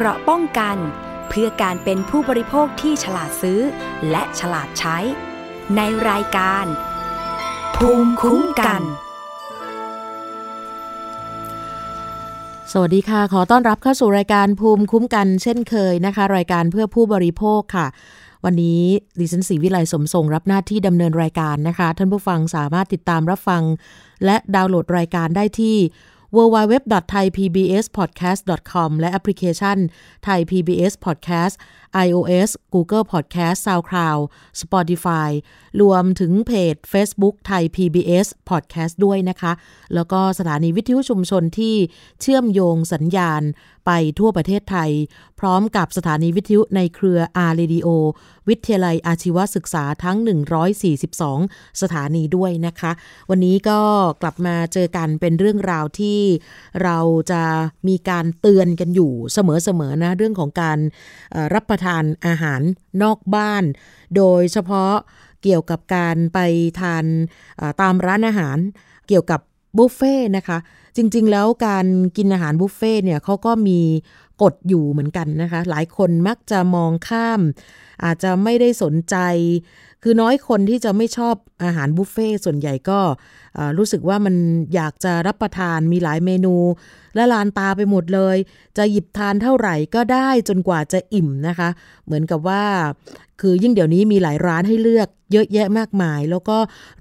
เกราะป้องกัน เพื่อการเป็นผู้บริโภคที่ฉลาดซื้อ และฉลาดใช้ ในรายการ ภูมิคุ้มกัน สวัสดีค่ะ ขอต้อนรับเข้าสู่รายการภูมิคุ้มกัน เช่นเคยนะคะ รายการเพื่อผู้บริโภคค่ะวันนี้ดิฉันศรีวิไลสมทรงรับหน้าที่ดำเนินรายการนะคะ ท่านผู้ฟังสามารถติดตามรับฟัง และดาวน์โหลดรายการได้ที่ www.thaipbspodcast.com และแอปพลิเคชัน Thai PBS Podcast iOS Google Podcast SoundCloud Spotify รวมถึงเพจ Facebook Thai PBS Podcast ด้วยนะคะ แล้วก็สถานีวิทยุชุมชนที่เชื่อมโยงสัญญาณ ไปทั่วประเทศไทย พร้อมกับสถานีวิทยุในเครือ R Radio วิทยาลัยอาชีวศึกษาทั้ง 142 สถานีด้วยนะคะ วันนี้ก็กลับมาเจอกันเป็นเรื่องราวที่เราจะมีการเตือนกันอยู่เสมอๆนะ เรื่องของการรับประทานอาหารนอกบ้าน โดยเฉพาะเกี่ยวกับการไปทานตามร้านอาหาร เกี่ยวกับ บุฟเฟ่นะคะ จริงๆ แล้วการกินอาหารบุฟเฟ่เนี่ยเขาก็มีกฎอยู่เหมือนกันนะคะ หลายคนมักจะมองข้าม อาจจะไม่ได้สนใจ คือน้อยคนที่จะไม่ชอบอาหารบุฟเฟ่ส่วนใหญ่ก็รู้สึกว่ามันอยากจะรับประทานมีหลายเมนู และลานตาไปหมดเลย จะหยิบทานเท่าไหร่ก็ได้จนกว่าจะอิ่มนะคะ เหมือนกับว่า คือยิ่งเดี๋ยวนี้มีหลายร้านให้เลือกเยอะแยะมากมาย แล้วก็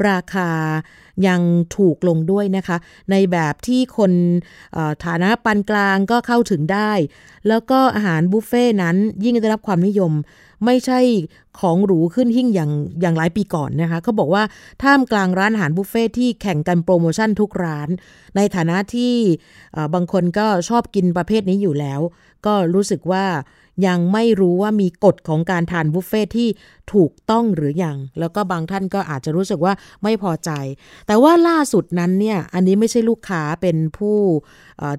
ราคา ยังถูกลงด้วยนะคะ ในแบบที่คนฐานะปานกลางก็เข้าถึงได้ แล้วก็อาหารบุฟเฟ่นั้นยิ่งได้รับความนิยมไม่ใช่ของหรูขึ้นหิ่งอย่างอย่างหลายปีก่อนนะคะเขาบอกว่าท่ามกลางร้านอาหารบุฟเฟ่ที่แข่งกันโปรโมชั่นทุกร้าน ในฐานะที่บางคนก็ชอบกินประเภทนี้อยู่แล้ว ก็รู้สึกว่า ยังไม่รู้ว่ามีกฎของการทานบุฟเฟ่ที่ถูกต้องหรืออยัง แล้วก็บางท่านก็อาจจะรู้สึกว่าไม่พอใจ แต่ว่าล่าสุดนั้นเนี่ย อันนี้ไม่ใช่ลูกค้าเป็นผู้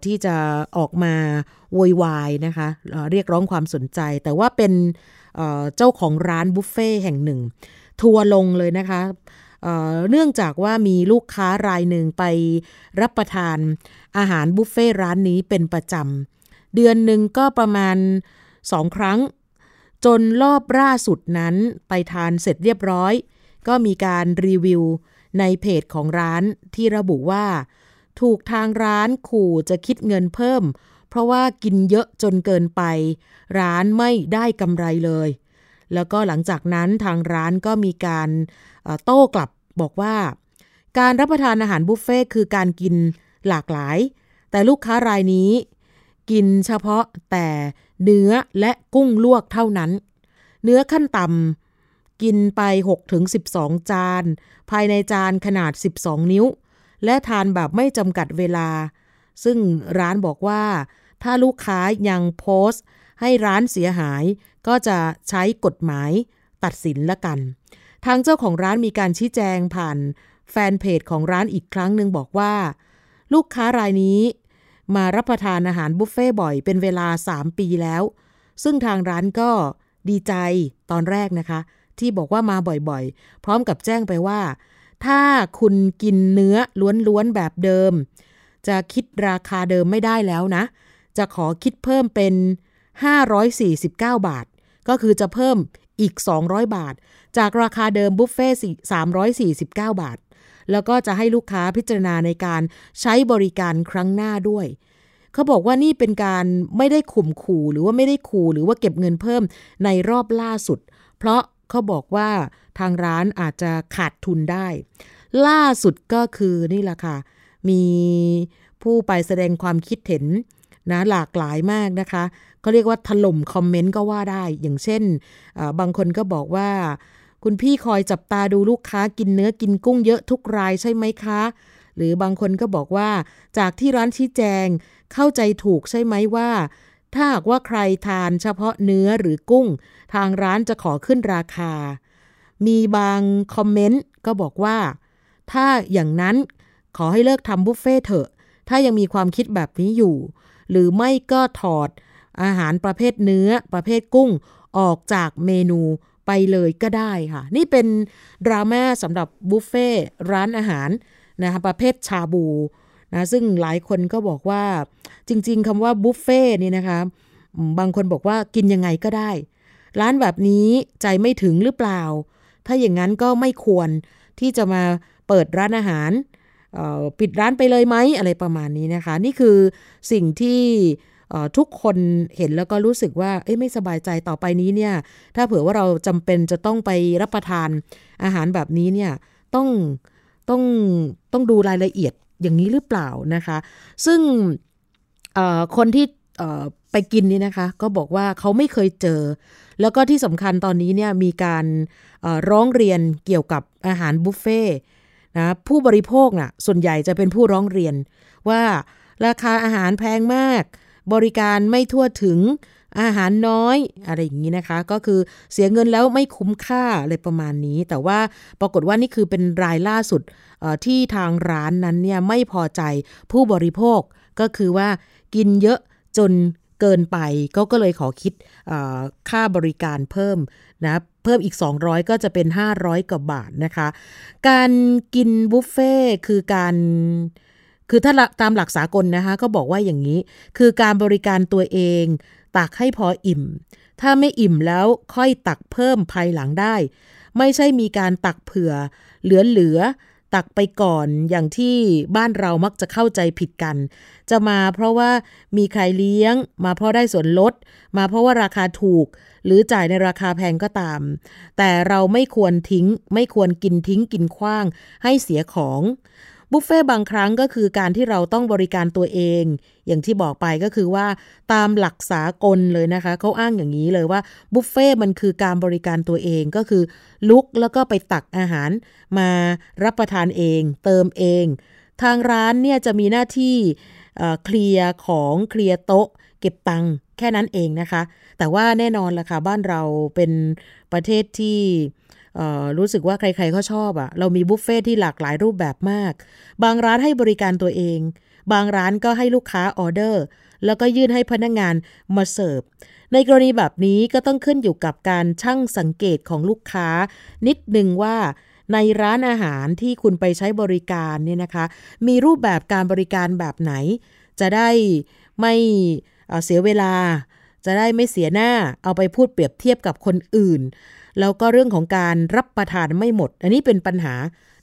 ที่จะออกมาโวยวายนะคะ เรียกร้องความสนใจ แต่ว่าเป็นเจ้าของร้านบุฟเฟ่แห่งหนึ่ง ทัวลงเลยนะคะเเนื่องจากว่ามีลูกค้ารายหนึ่งไปรับประทานอาหารบุฟเฟ่ร้านนี้เป็นประจำเดือนหนึ่งก็ประมาณ สองครั้ง จนรอบล่าสุดนั้นไปทานเสร็จเรียบร้อย ก็มีการรีวิวในเพจของร้านที่ระบุว่า ถูกทางร้านขู่จะคิดเงินเพิ่ม เพราะว่ากินเยอะจนเกินไป ร้านไม่ได้กำไรเลย แล้วก็หลังจากนั้นทางร้านก็มีการโต้กลับบอกว่า การรับประทานอาหารบุฟเฟ่คือการกินหลากหลาย แต่ลูกค้ารายนี้ กินเฉพาะแต่ เนื้อและกุ้งลวกเท่านั้น เนื้อขั้นต่ำกินไป 6-12 จาน ภายในจานขนาด 12 นิ้ว และทานแบบไม่จำกัดเวลา ซึ่งร้านบอกว่า ถ้าลูกค้ายังโพสต์ ให้ร้านเสียหายก็จะใช้กฎหมายตัดสินละกัน ทางเจ้าของร้านมีการชี้แจงผ่านแฟนเพจของร้านอีกครั้งหนึ่งบอกว่า ลูกค้ารายนี้ มารับประทานอาหารบุฟเฟ่บ่อยเป็นเวลา 3 ปีแล้ว ซึ่งทางร้านก็ดีใจตอนแรกนะคะ ที่บอกว่ามาบ่อยๆ พร้อมกับแจ้งไปว่า ถ้าคุณกินเนื้อล้วนๆแบบเดิม จะคิดราคาเดิมไม่ได้แล้วนะ จะขอคิดเพิ่มเป็น 549 บาท ก็คือจะเพิ่มอีก 200 บาท จากราคาเดิมบุฟเฟ่349 บาท แล้วก็จะให้ลูกค้าพิจารณาในการใช้บริการครั้งหน้าด้วย เขาบอกว่านี่เป็นการไม่ได้ข่มขู่หรือว่าไม่ได้ขู่หรือว่าเก็บเงินเพิ่มในรอบล่าสุด เพราะเขาบอกว่าทางร้านอาจจะขาดทุนได้ ล่าสุดก็คือนี่แหละค่ะ มีผู้ไปแสดงความคิดเห็นนะหลากหลายมากนะคะเขาเรียกว่าถล่มคอมเมนต์ก็ว่าได้ อย่างเช่น บางคนก็บอกว่า คุณพี่คอยจับตาดูลูกค้ากินเนื้อกินกุ้งเยอะทุกรายใช่ไหมคะ หรือบางคนก็บอกว่าจากที่ร้านชี้แจง เข้าใจถูกใช่ไหมว่า ถ้าหากว่าใครทานเฉพาะเนื้อหรือกุ้ง ทางร้านจะขอขึ้นราคา มีบางคอมเมนต์ก็บอกว่า ถ้าอย่างนั้นขอให้เลิกทำบุฟเฟ่เถอะ ถ้ายังมีความคิดแบบนี้อยู่ หรือไม่ก็ถอดอาหารประเภทเนื้อประเภทกุ้งออกจากเมนู ไปเลยก็ได้ค่ะ นี่เป็นดราม่าสำหรับบุฟเฟ่ร้านอาหารนะคะประเภทชาบูนะซึ่งหลายคนก็บอกว่าจริง ๆคำว่าบุฟเฟ่นี่นะคะบางคนบอกว่ากินยังไงก็ได้ ร้านแบบนี้ใจไม่ถึงหรือเปล่า ถ้าอย่างนั้นก็ไม่ควรที่จะมาเปิดร้านอาหารปิดร้านไปเลยไหมอะไรประมาณนี้นะคะ นี่คือสิ่งที่ ทุกคนเห็นแล้วก็รู้สึกว่าไม่สบายใจต่อไปนี้เนี่ย ถ้าเผื่อว่าเราจำเป็นจะต้องไปรับประทานอาหารแบบนี้เนี่ยต้องต้องต้องดูรายละเอียดอย่างนี้หรือเปล่านะคะ ซึ่งคนที่ไปกินนี่นะคะ ก็บอกว่าเขาไม่เคยเจอ แล้วก็ที่สำคัญตอนนี้เนี่ยมีการร้องเรียนเกี่ยวกับอาหารบุฟเฟ่นะผู้บริโภคนะ่ะส่วนใหญ่จะเป็นผู้ร้องเรียนว่าราคาอาหารแพงมาก บริการไม่ทั่วถึงอาหารน้อยอะไรอย่างนี้นะคะ ก็คือเสียเงินแล้วไม่คุ้มค่าอะไรประมาณนี้ แต่ว่าปรากฏว่านี่คือเป็นรายล่าสุดที่ทางร้านนั้นเนี่ยไม่พอใจผู้บริโภคก็คือว่ากินเยอะจนเกินไปก็ก็เลยขอคิดค่าบริการเพิ่มนะเพิ่มอีก 200 ก็จะเป็น 500กว่าบาทนะคะ การกินบุฟเฟ่คือการ คือถ้าตามหลักสากลนะคะ ก็บอกว่าอย่างนี้ คือการบริการตัวเอง ตักให้พออิ่ม ถ้าไม่อิ่มแล้วค่อยตักเพิ่มภายหลังได้ ไม่ใช่มีการตักเผื่อ เหลือๆตักไปก่อนอย่างที่บ้านเรามักจะเข้าใจผิดกัน จะมาเพราะว่ามีใครเลี้ยง มาเพราะได้ส่วนลด มาเพราะว่าราคาถูก หรือจ่ายในราคาแพงก็ตาม แต่เราไม่ควรทิ้ง ไม่ควรกินทิ้งกินขว้าง ให้เสียของ บุฟเฟ่บางครั้งก็คือการที่เราต้องบริการตัวเอง อย่างที่บอกไปก็คือว่าตามหลักสากลเลยนะคะเขาอ้างอย่างนี้เลยว่าบุฟเฟ่มันคือการบริการตัวเองก็คือ ลุกแล้วก็ไปตักอาหารมารับประทานเอง เติมเอง ทางร้านเนี่ยจะมีหน้าที่เคลียร์ของเคลียร์โต๊ะ เก็บตังค์แค่นั้นเองนะคะ แต่ว่าแน่นอนล่ะค่ะบ้านเราเป็นประเทศที่ รู้สึกว่าใครๆเขาชอบอะเรามีบุฟเฟ่ที่หลากหลายรูปแบบมาก บางร้านให้บริการตัวเอง บางร้านก็ให้ลูกค้าออเดอร์ แล้วก็ยื่นให้พนักงงานมาเสิร์ฟ ในกรณีแบบนี้ก็ต้องขึ้นอยู่กับการช่างสังเกตของลูกค้า นิดนึงว่าในร้านอาหารที่คุณไปใช้บริการเนี่ยนะคะ มีรูปแบบการบริการแบบไหน จะได้ไม่เสียเวลา จะได้ไม่เสียหน้า เอาไปพูดเปรียบเทียบกับคนอื่น แล้วก็เรื่องของการรับประทานไม่หมด อันนี้เป็นปัญหา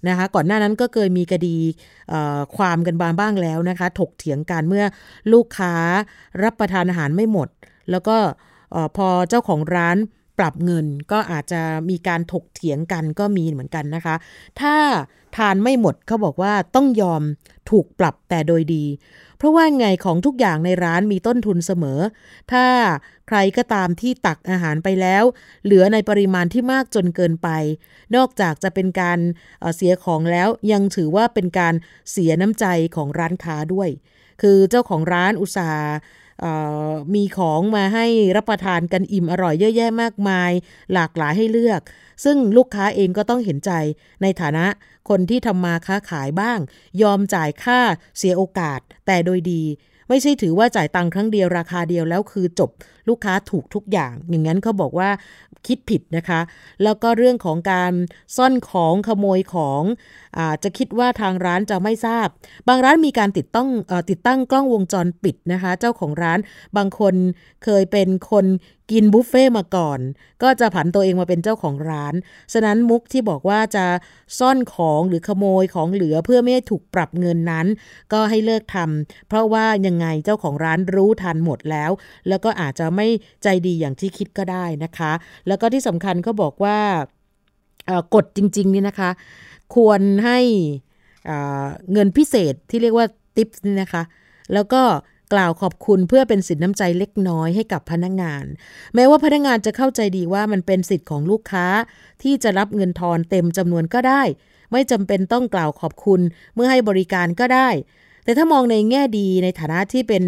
นะคะก่อนหน้านั้นก็เคยมีคดีความกันบางบ้างแล้วนะคะถกเถียงกันเมื่อลูกค้ารับประทานอาหารไม่หมด แล้วก็พอเจ้าของร้าน ปรับเงินก็อาจจะมีการถกเถียงกันก็มีเหมือนกันนะคะ ถ้าทานไม่หมดเขาบอกว่าต้องยอมถูกปรับแต่โดยดี เพราะว่าไงของทุกอย่างในร้านมีต้นทุนเสมอ ถ้าใครก็ตามที่ตักอาหารไปแล้ว เหลือในปริมาณที่มากจนเกินไป นอกจากจะเป็นการเสียของแล้วยังถือว่าเป็นการเสียน้ำใจของร้านค้าด้วย คือเจ้าของร้านอุตสาห์ มีของมาให้รับประทานกันอิ่มอร่อยเยอะแยะมากมาย หลากหลายให้เลือก ซึ่งลูกค้าเองก็ต้องเห็นใจในฐานะคนที่ทำมาค้าขายบ้าง ยอมจ่ายค่าเสียโอกาสแต่โดยดี ไม่ใช่ถือว่าจ่ายตังค์ครั้งเดียวราคาเดียวแล้วคือจบ ลูกค้าถูกทุกอย่าง อย่างนั้นเขาบอกว่าคิดผิดนะคะ แล้วก็เรื่องของการซ่อนของขโมยของอาจะคิดว่าทางร้านจะไม่ทราบ บางร้านมีการติดต้องอติดตั้งกล้องวงจรปิดนะคะ เจ้าของร้านบางคนเคยเป็นคนกินบุฟเฟ่มาก่อน ก็จะผันตัวเองมาเป็นเจ้าของร้าน ฉะนั้นมุกที่บอกว่าจะซ่อนของหรือขโมยของเหลือเพื่อไม่ให้ถูกปรับเงินนั้น ก็ให้เลิกทำเพราะว่ายังไงเจ้าของร้านรู้ทันหมดแล้ว แล้วก็อาจจะไม่ใจดีอย่างที่คิดก็ได้นะคะ แล้วก็ที่สำคัญก็บอกว่ากฎจริง ๆ นี่นะคะ ควรให้เงินพิเศษที่เรียกว่าติปนี่นะคะ แล้วก็กล่าวขอบคุณเพื่อเป็นสินน้ำใจเล็กน้อยให้กับพนักงงาน แม้ว่าพนักงงานจะเข้าใจดีว่ามันเป็นสิทธิ์ของลูกค้า ที่จะรับเงินทอนเต็มจำนวนก็ได้ ไม่จำเป็นต้องกล่าวขอบคุณเมื่อให้บริการก็ได้ แต่ถ้ามองในแง่ดีในฐานะที่เป็น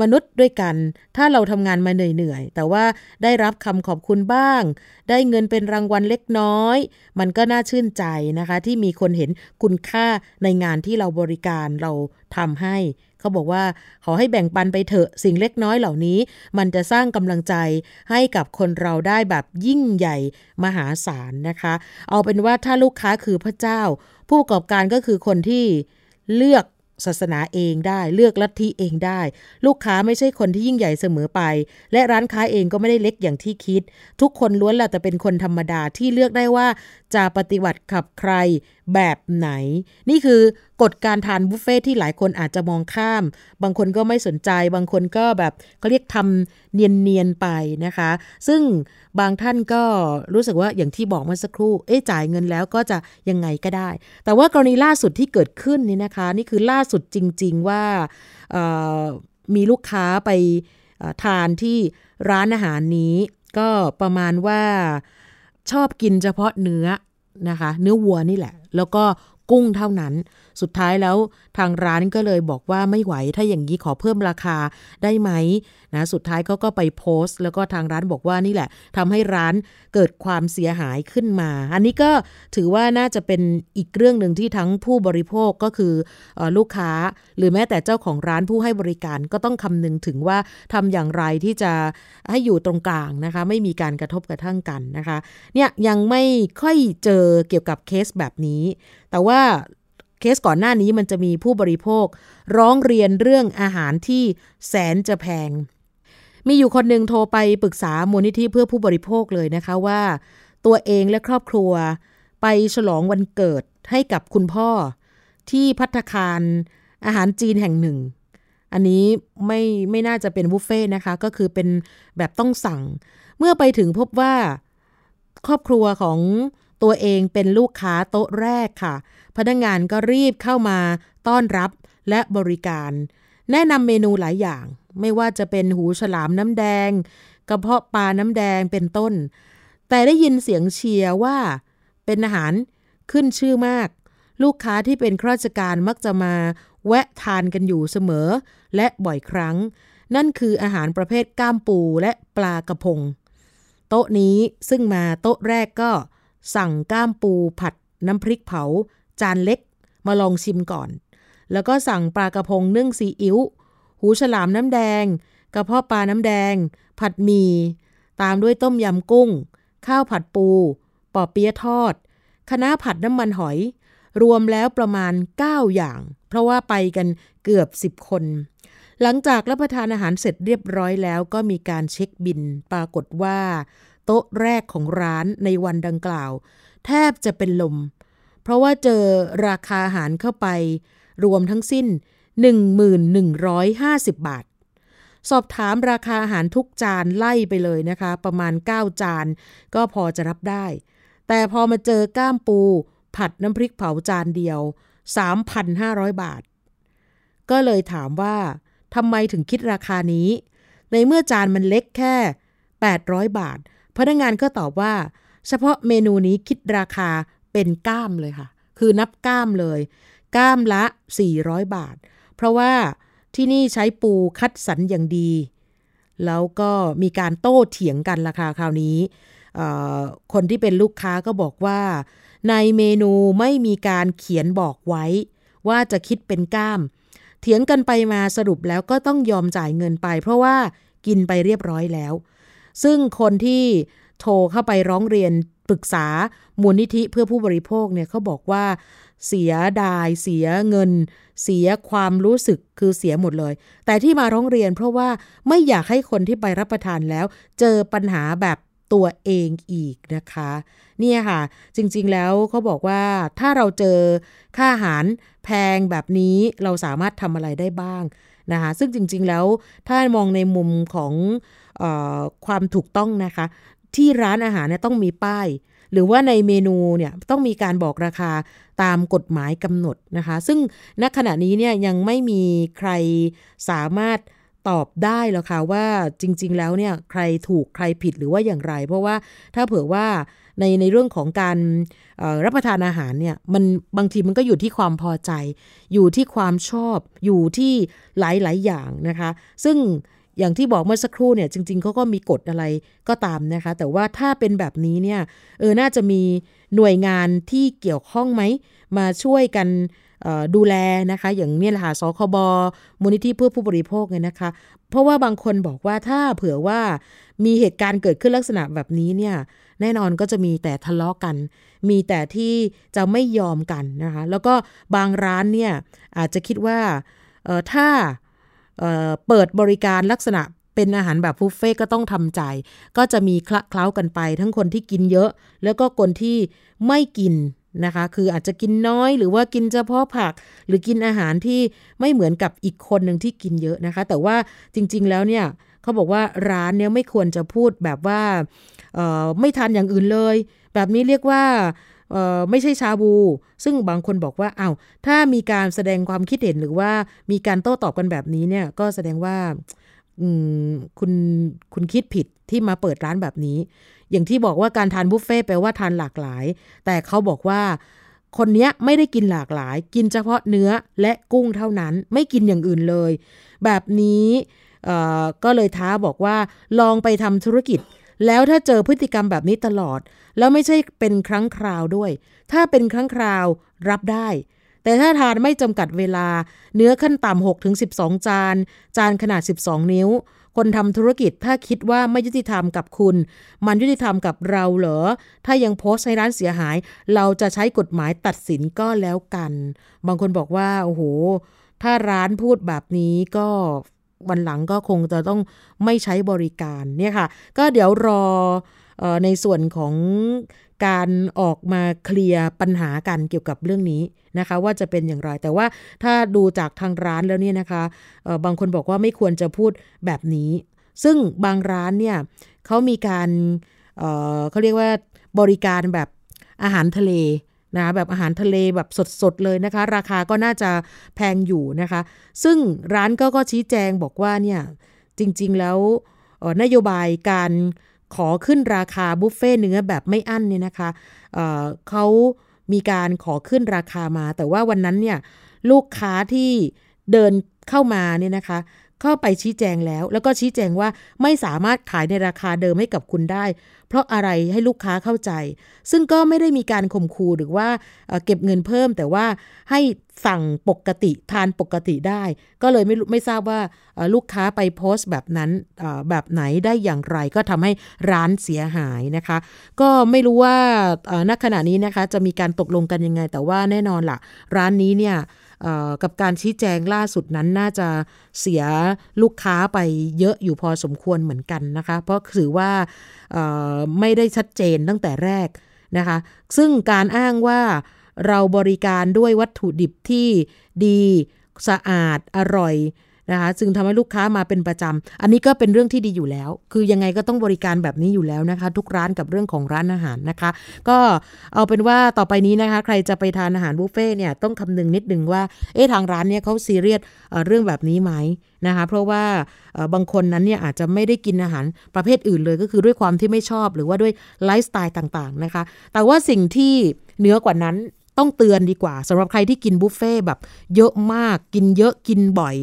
มนุษย์ด้วยกัน ถ้าเราทำงานมาเหนื่อยๆ แต่ว่าได้รับคำขอบคุณบ้าง ได้เงินเป็นรางวัลเล็กน้อย มันก็น่าชื่นใจนะคะ ที่มีคนเห็นคุณค่าในงานที่เราบริการเราทำให้ เขาบอกว่าขอให้แบ่งปันไปเถอะสิ่งเล็กน้อยเหล่านี้ มันจะสร้างกำลังใจให้กับคนเราได้แบบยิ่งใหญ่มหาศาลนะคะ เอาเป็นว่าถ้าลูกค้าคือพระเจ้า ผู้ประกอบการก็คือคนที่เลือก ศาสนาเองได้เลือกลัทธิเองได้ ลูกค้าไม่ใช่คนที่ยิ่งใหญ่เสมอไป และร้านค้าเองก็ไม่ได้เล็กอย่างที่คิด ทุกคนล้วนแหละแต่เป็นคนธรรมดาที่เลือกได้ว่าจะปฏิบัติขับใคร แบบไหน นี่คือกฎการทานบุฟเฟ่ที่หลายคนอาจจะมองข้าม บางคนก็ไม่สนใจ บางคนก็แบบเขาเรียกทำเนียนๆไปนะคะ ซึ่งบางท่านก็รู้สึกว่าอย่างที่บอกเมื่อสักครู่ เอ๊จ่ายเงินแล้วก็จะยังไงก็ได้ แต่ว่ากรณีล่าสุดที่เกิดขึ้นนี่นะคะ นี่คือล่าสุดจริง ๆว่ามีลูกค้าไปทานที่ร้านอาหารนี้ ก็ประมาณว่าชอบกินเฉพาะเนื้อ นะคะ เนื้อวัวนี่แหละ แล้วก็กุ้งเท่านั้น สุดท้ายแล้วทางร้านก็เลยบอกว่าไม่ไหวถ้าอย่างนี้ขอเพิ่มราคาได้ไหม นะสุดท้ายเขาก็ไปโพสต์ แล้วก็ทางร้านบอกว่านี่แหละทำให้ร้านเกิดความเสียหายขึ้นมา อันนี้ก็ถือว่าน่าจะเป็นอีกเรื่องหนึ่งที่ทั้งผู้บริโภคก็คืออลูกค้า หรือแม้แต่เจ้าของร้านผู้ให้บริการก็ต้องคำนึงถึงว่าทำอย่างไรที่จะให้อยู่ตรงกลางนะคะ ไม่มีการกระทบกระทั่งกันนะคะเนี่ยยังไม่ค่อยเจอเกี่ยวกับเคสแบบนี้ แต่ว่าเคสก่อนหน้านี้มันจะมีผู้บริโภค ร้องเรียนเรื่องอาหารที่แสนจะแพง มีอยู่คนหนึ่งโทรไปปรึกษามูลนิธิเพื่อผู้บริโภคเลยนะคะว่า ตัวเองและครอบครัว ไปฉลองวันเกิดให้กับคุณพ่อ ที่พัตคารอาหารจีนแห่งหนึ่ง อันนี้ไม่ไม่น่าจะเป็นบุฟเฟ่นะคะ ก็คือเป็นแบบต้องสั่ง เมื่อไปถึงพบว่า ครอบครัวของตัวเองเป็นลูกค้าโต๊ะแรกค่ะ พนักงงานก็รีบเข้ามาต้อนรับและบริการ แนะนำเมนูหลายอย่าง ไม่ว่าจะเป็นหูฉลามน้ำแดง กระเพาะปลาน้ำแดงเป็นต้น แต่ได้ยินเสียงเชียร์ว่า เป็นอาหารขึ้นชื่อมาก ลูกค้าที่เป็นข้าราชการมักจะมาแวะทานกันอยู่เสมอ และบ่อยครั้ง นั่นคืออาหารประเภทก้ามปูและปลากระพง โต๊ะนี้ซึ่งมาโต๊ะแรกก็ สั่งก้ามปูผัดน้ำพริกเผา จานเล็กมาลองชิมก่อน แล้วก็สั่งปลากระพงนึ่งซีอิ๊ว หูฉลามน้ำแดง กระเพาะปลาน้ำแดง ผัดหมี่ ตามด้วยต้มยำกุ้ง ข้าวผัดปู ปอเปี๊ยะทอดคะน้าผัดน้ำมันหอย รวมแล้วประมาณ 9 อย่าง เพราะว่าไปกันเกือบ 10 คน หลังจากรับประทานอาหารเสร็จเรียบร้อยแล้วก็มีการเช็คบิน ปรากฏว่า โต๊ะแรกของร้านในวันดังกล่าว แทบจะเป็นลม เพราะว่าเจอราคาอาหารเข้าไป รวมทั้งสิ้น1150 บาท สอบถามราคาอาหารทุกจานไล่ไปเลยนะคะ ประมาณ 9 จานก็พอจะรับได้ แต่พอมาเจอก้ามปู ผัดน้ำพริกเผาจานเดียว 3,500 บาท ก็เลยถามว่าทำไมถึงคิดราคานี้ ในเมื่อจานมันเล็กแค่ 800 บาท พนักงงานก็ตอบว่า เฉพาะเมนูนี้คิดราคาเป็นก้ามเลยค่ะ คือนับก้ามเลย ก้ามละ 400 บาท เพราะว่าที่นี่ใช้ปูคัดสรรอย่างดี แล้วก็มีการโต้เถียงกันราคาคราวนี้คนที่เป็นลูกค้าก็บอกว่า ในเมนูไม่มีการเขียนบอกไว้ ว่าจะคิดเป็นก้าม เถียงกันไปมาสรุปแล้วก็ต้องยอมจ่ายเงินไป เพราะว่ากินไปเรียบร้อยแล้ว ซึ่งคนที่โทรเข้าไปร้องเรียนปรึกษามูลนิธิเพื่อผู้บริโภคเนี่ยเขาบอกว่า เสียดาย เสียเงิน เสียความรู้สึกคือเสียหมดเลย แต่ที่มาร้องเรียนเพราะว่าไม่อยากให้คนที่ไปรับประทานแล้ว เจอปัญหาแบบตัวเองอีกนะคะ เนี่ยค่ะ จริงๆแล้วเขาบอกว่าถ้าเราเจอค่าอาหารแพงแบบนี้เราสามารถทำอะไรได้บ้างนะคะซึ่งจริงๆแล้วถ้ามองในมุมของความถูกต้องนะคะ ที่ร้านอาหารเนี่ยต้องมีป้าย หรือว่าในเมนูเนี่ยต้องมีการบอกราคาตามกฎหมายกำหนดนะคะ ซึ่งณขณะนี้เนี่ยยังไม่มีใครสามารถตอบได้หรอกค่ะว่าจริง ๆ แล้วเนี่ยใครถูกใครผิดหรือว่าอย่างไร เพราะว่าถ้าเผื่อว่าในในเรื่องของการรับประทานอาหารเนี่ยมันบางทีมันก็อยู่ที่ความพอใจ อยู่ที่ความชอบอยู่ที่หลายๆอย่างนะคะ ซึ่ง อย่างที่บอกเมื่อสักครู่เนี่ยจริง ๆเขาก็มีกฎอะไรก็ตามนะคะ แต่ว่าถ้าเป็นแบบนี้เนี่ยเออน่าจะมีหน่วยงานที่เกี่ยวข้องไหม มาช่วยกันดูแลนะคะ อย่างนี้แหละค่ะสคบมูลนิธิเพื่อผู้บริโภคไงนะคะ เพราะว่าบางคนบอกว่าถ้าเผื่อว่ามีเหตุการณ์เกิดขึ้นลักษณะแบบนี้เนี่ยแน่นอนก็จะมีแต่ทะเลาะกัน มีแต่ที่จะไม่ยอมกันนะคะ แล้วก็บางร้านเนี่ยอาจจะคิดว่าถ้า เปิดบริการลักษณะเป็นอาหารแบบบุฟเฟ่ก็ต้องทำใจ ก็จะมีคละเคล้ากันไป ทั้งคนที่กินเยอะ แล้วก็คนที่ไม่กินนะคะ คืออาจจะกินน้อยหรือว่ากินเฉพาะผัก หรือกินอาหารที่ไม่เหมือนกับอีกคนหนึ่งที่กินเยอะนะคะ แต่ว่าจริง ๆ แล้วเนี่ยเขาบอกว่าร้านเนี้ยไม่ควรจะพูดแบบว่าไม่ทานอย่างอื่นเลย แบบนี้เรียกว่า ไม่ใช่ชาบู ซึ่งบางคนบอกว่าอา้าวถ้ามีการแสดงความคิดเห็นหรือว่ามีการโต้ตอบกันแบบนี้เนี่ยก็แสดงว่าคุณคุณคิดผิดที่มาเปิดร้านแบบนี้ อย่างที่บอกว่าการทานบุฟเฟ่แปลว่าทานหลากหลาย แต่เขาบอกว่าคนนี้ไม่ได้กินหลากหลาย กินเฉพาะเนื้อและกุ้งเท่านั้น ไม่กินอย่างอื่นเลย แบบนี้ก็เลยท้าบอกว่าลองไปทำธุรกิจ แล้วถ้าเจอพฤติกรรมแบบนี้ตลอด แล้วไม่ใช่เป็นครั้งคราวด้วย ถ้าเป็นครั้งคราวรับได้ แต่ถ้าทานไม่จำกัดเวลา เนื้อขั้นต่ำ6ถึง12 จาน จานขนาด 12 นิ้ว คนทำธุรกิจถ้าคิดว่าไม่ยุติธรรมกับคุณ มันยุติธรรมกับเราเหรอ ถ้ายังโพสต์ให้ร้านเสียหาย เราจะใช้กฎหมายตัดสินก็แล้วกัน บางคนบอกว่าโอ้โหถ้าร้านพูดแบบนี้ก็ วันหลังก็คงจะต้องไม่ใช้บริการเนี่ยค่ะ ก็เดี๋ยวรออในส่วนของการออกมาเคลียร์ปัญหากันเกี่ยวกับเรื่องนี้นะคะ ว่าจะเป็นอย่างไร แต่ว่าถ้าดูจากทางร้านแล้วเนี่ยนะคะบางคนบอกว่าไม่ควรจะพูดแบบนี้ ซึ่งบางร้านเนี่ยเขามีการเเขาเรียกว่าบริการแบบอาหารทะเล นะแบบอาหารทะเลแบบสดๆเลยนะคะ ราคาก็น่าจะแพงอยู่นะคะ ซึ่งร้านก็ก็ชี้แจงบอกว่าเนี่ยจริงๆแล้วนโยบายการขอขึ้นราคาบุฟเฟ่เนื้อแบบไม่อั้นเนี่ยนะคะเเขามีการขอขึ้นราคามา แต่ว่าวันนั้นเนี่ยลูกค้าที่เดินเข้ามาเนี่ยนะคะ เข้าไปชี้แจงแล้ว แล้วก็ชี้แจงว่าไม่สามารถขายในราคาเดิมให้กับคุณได้ เพราะอะไรให้ลูกค้าเข้าใจ ซึ่งก็ไม่ได้มีการข่มขู่หรือว่าเก็บเงินเพิ่ม แต่ว่าให้สั่งปกติทานปกติได้ ก็เลยไม่ไม่ทราบว่าลูกค้าไปโพสต์แบบนั้นแบบไหนได้อย่างไร ก็ทำให้ร้านเสียหายนะคะ ก็ไม่รู้ว่าณขณะนี้นะคะจะมีการตกลงกันยังไง แต่ว่าแน่นอนละ่ะ ร้านนี้เนี่ย กับการชี้แจงล่าสุดนั้นน่าจะเสียลูกค้าไปเยอะอยู่พอสมควรเหมือนกันนะคะ เพราะถือว่าไม่ได้ชัดเจนตั้งแต่แรกนะคะ ซึ่งการอ้างว่าเราบริการด้วยวัตถุดิบที่ดีสะอาดอร่อย นะคะจึงทำให้ลูกค้ามาเป็นประจำอันนี้ก็เป็นเรื่องที่ดีอยู่แล้ว คือยังไงก็ต้องบริการแบบนี้อยู่แล้วนะคะ ทุกร้านกับเรื่องของร้านอาหารนะคะ ก็เอาเป็นว่าต่อไปนี้นะคะ ใครจะไปทานอาหารบุฟเฟ่เนี่ยต้องคำนึงนิดนึงว่าเอ๊ะทางร้านเนี่ยเขาซีเรียสเรื่องแบบนี้ไหมนะคะเพราะว่าบางคนนั้นเนี่ยอาจจะไม่ได้กินอาหารประเภทอื่นเลยก็คือด้วยความที่ไม่ชอบหรือว่าด้วยไลฟ์สไตล์ต่างๆนะคะ แต่ว่าสิ่งที่เหนือกว่านั้น ต้องเตือนดีกว่าสำหรับใครที่กินบุฟเฟ่แบบเยอะมากกินเยอะกินบ่อย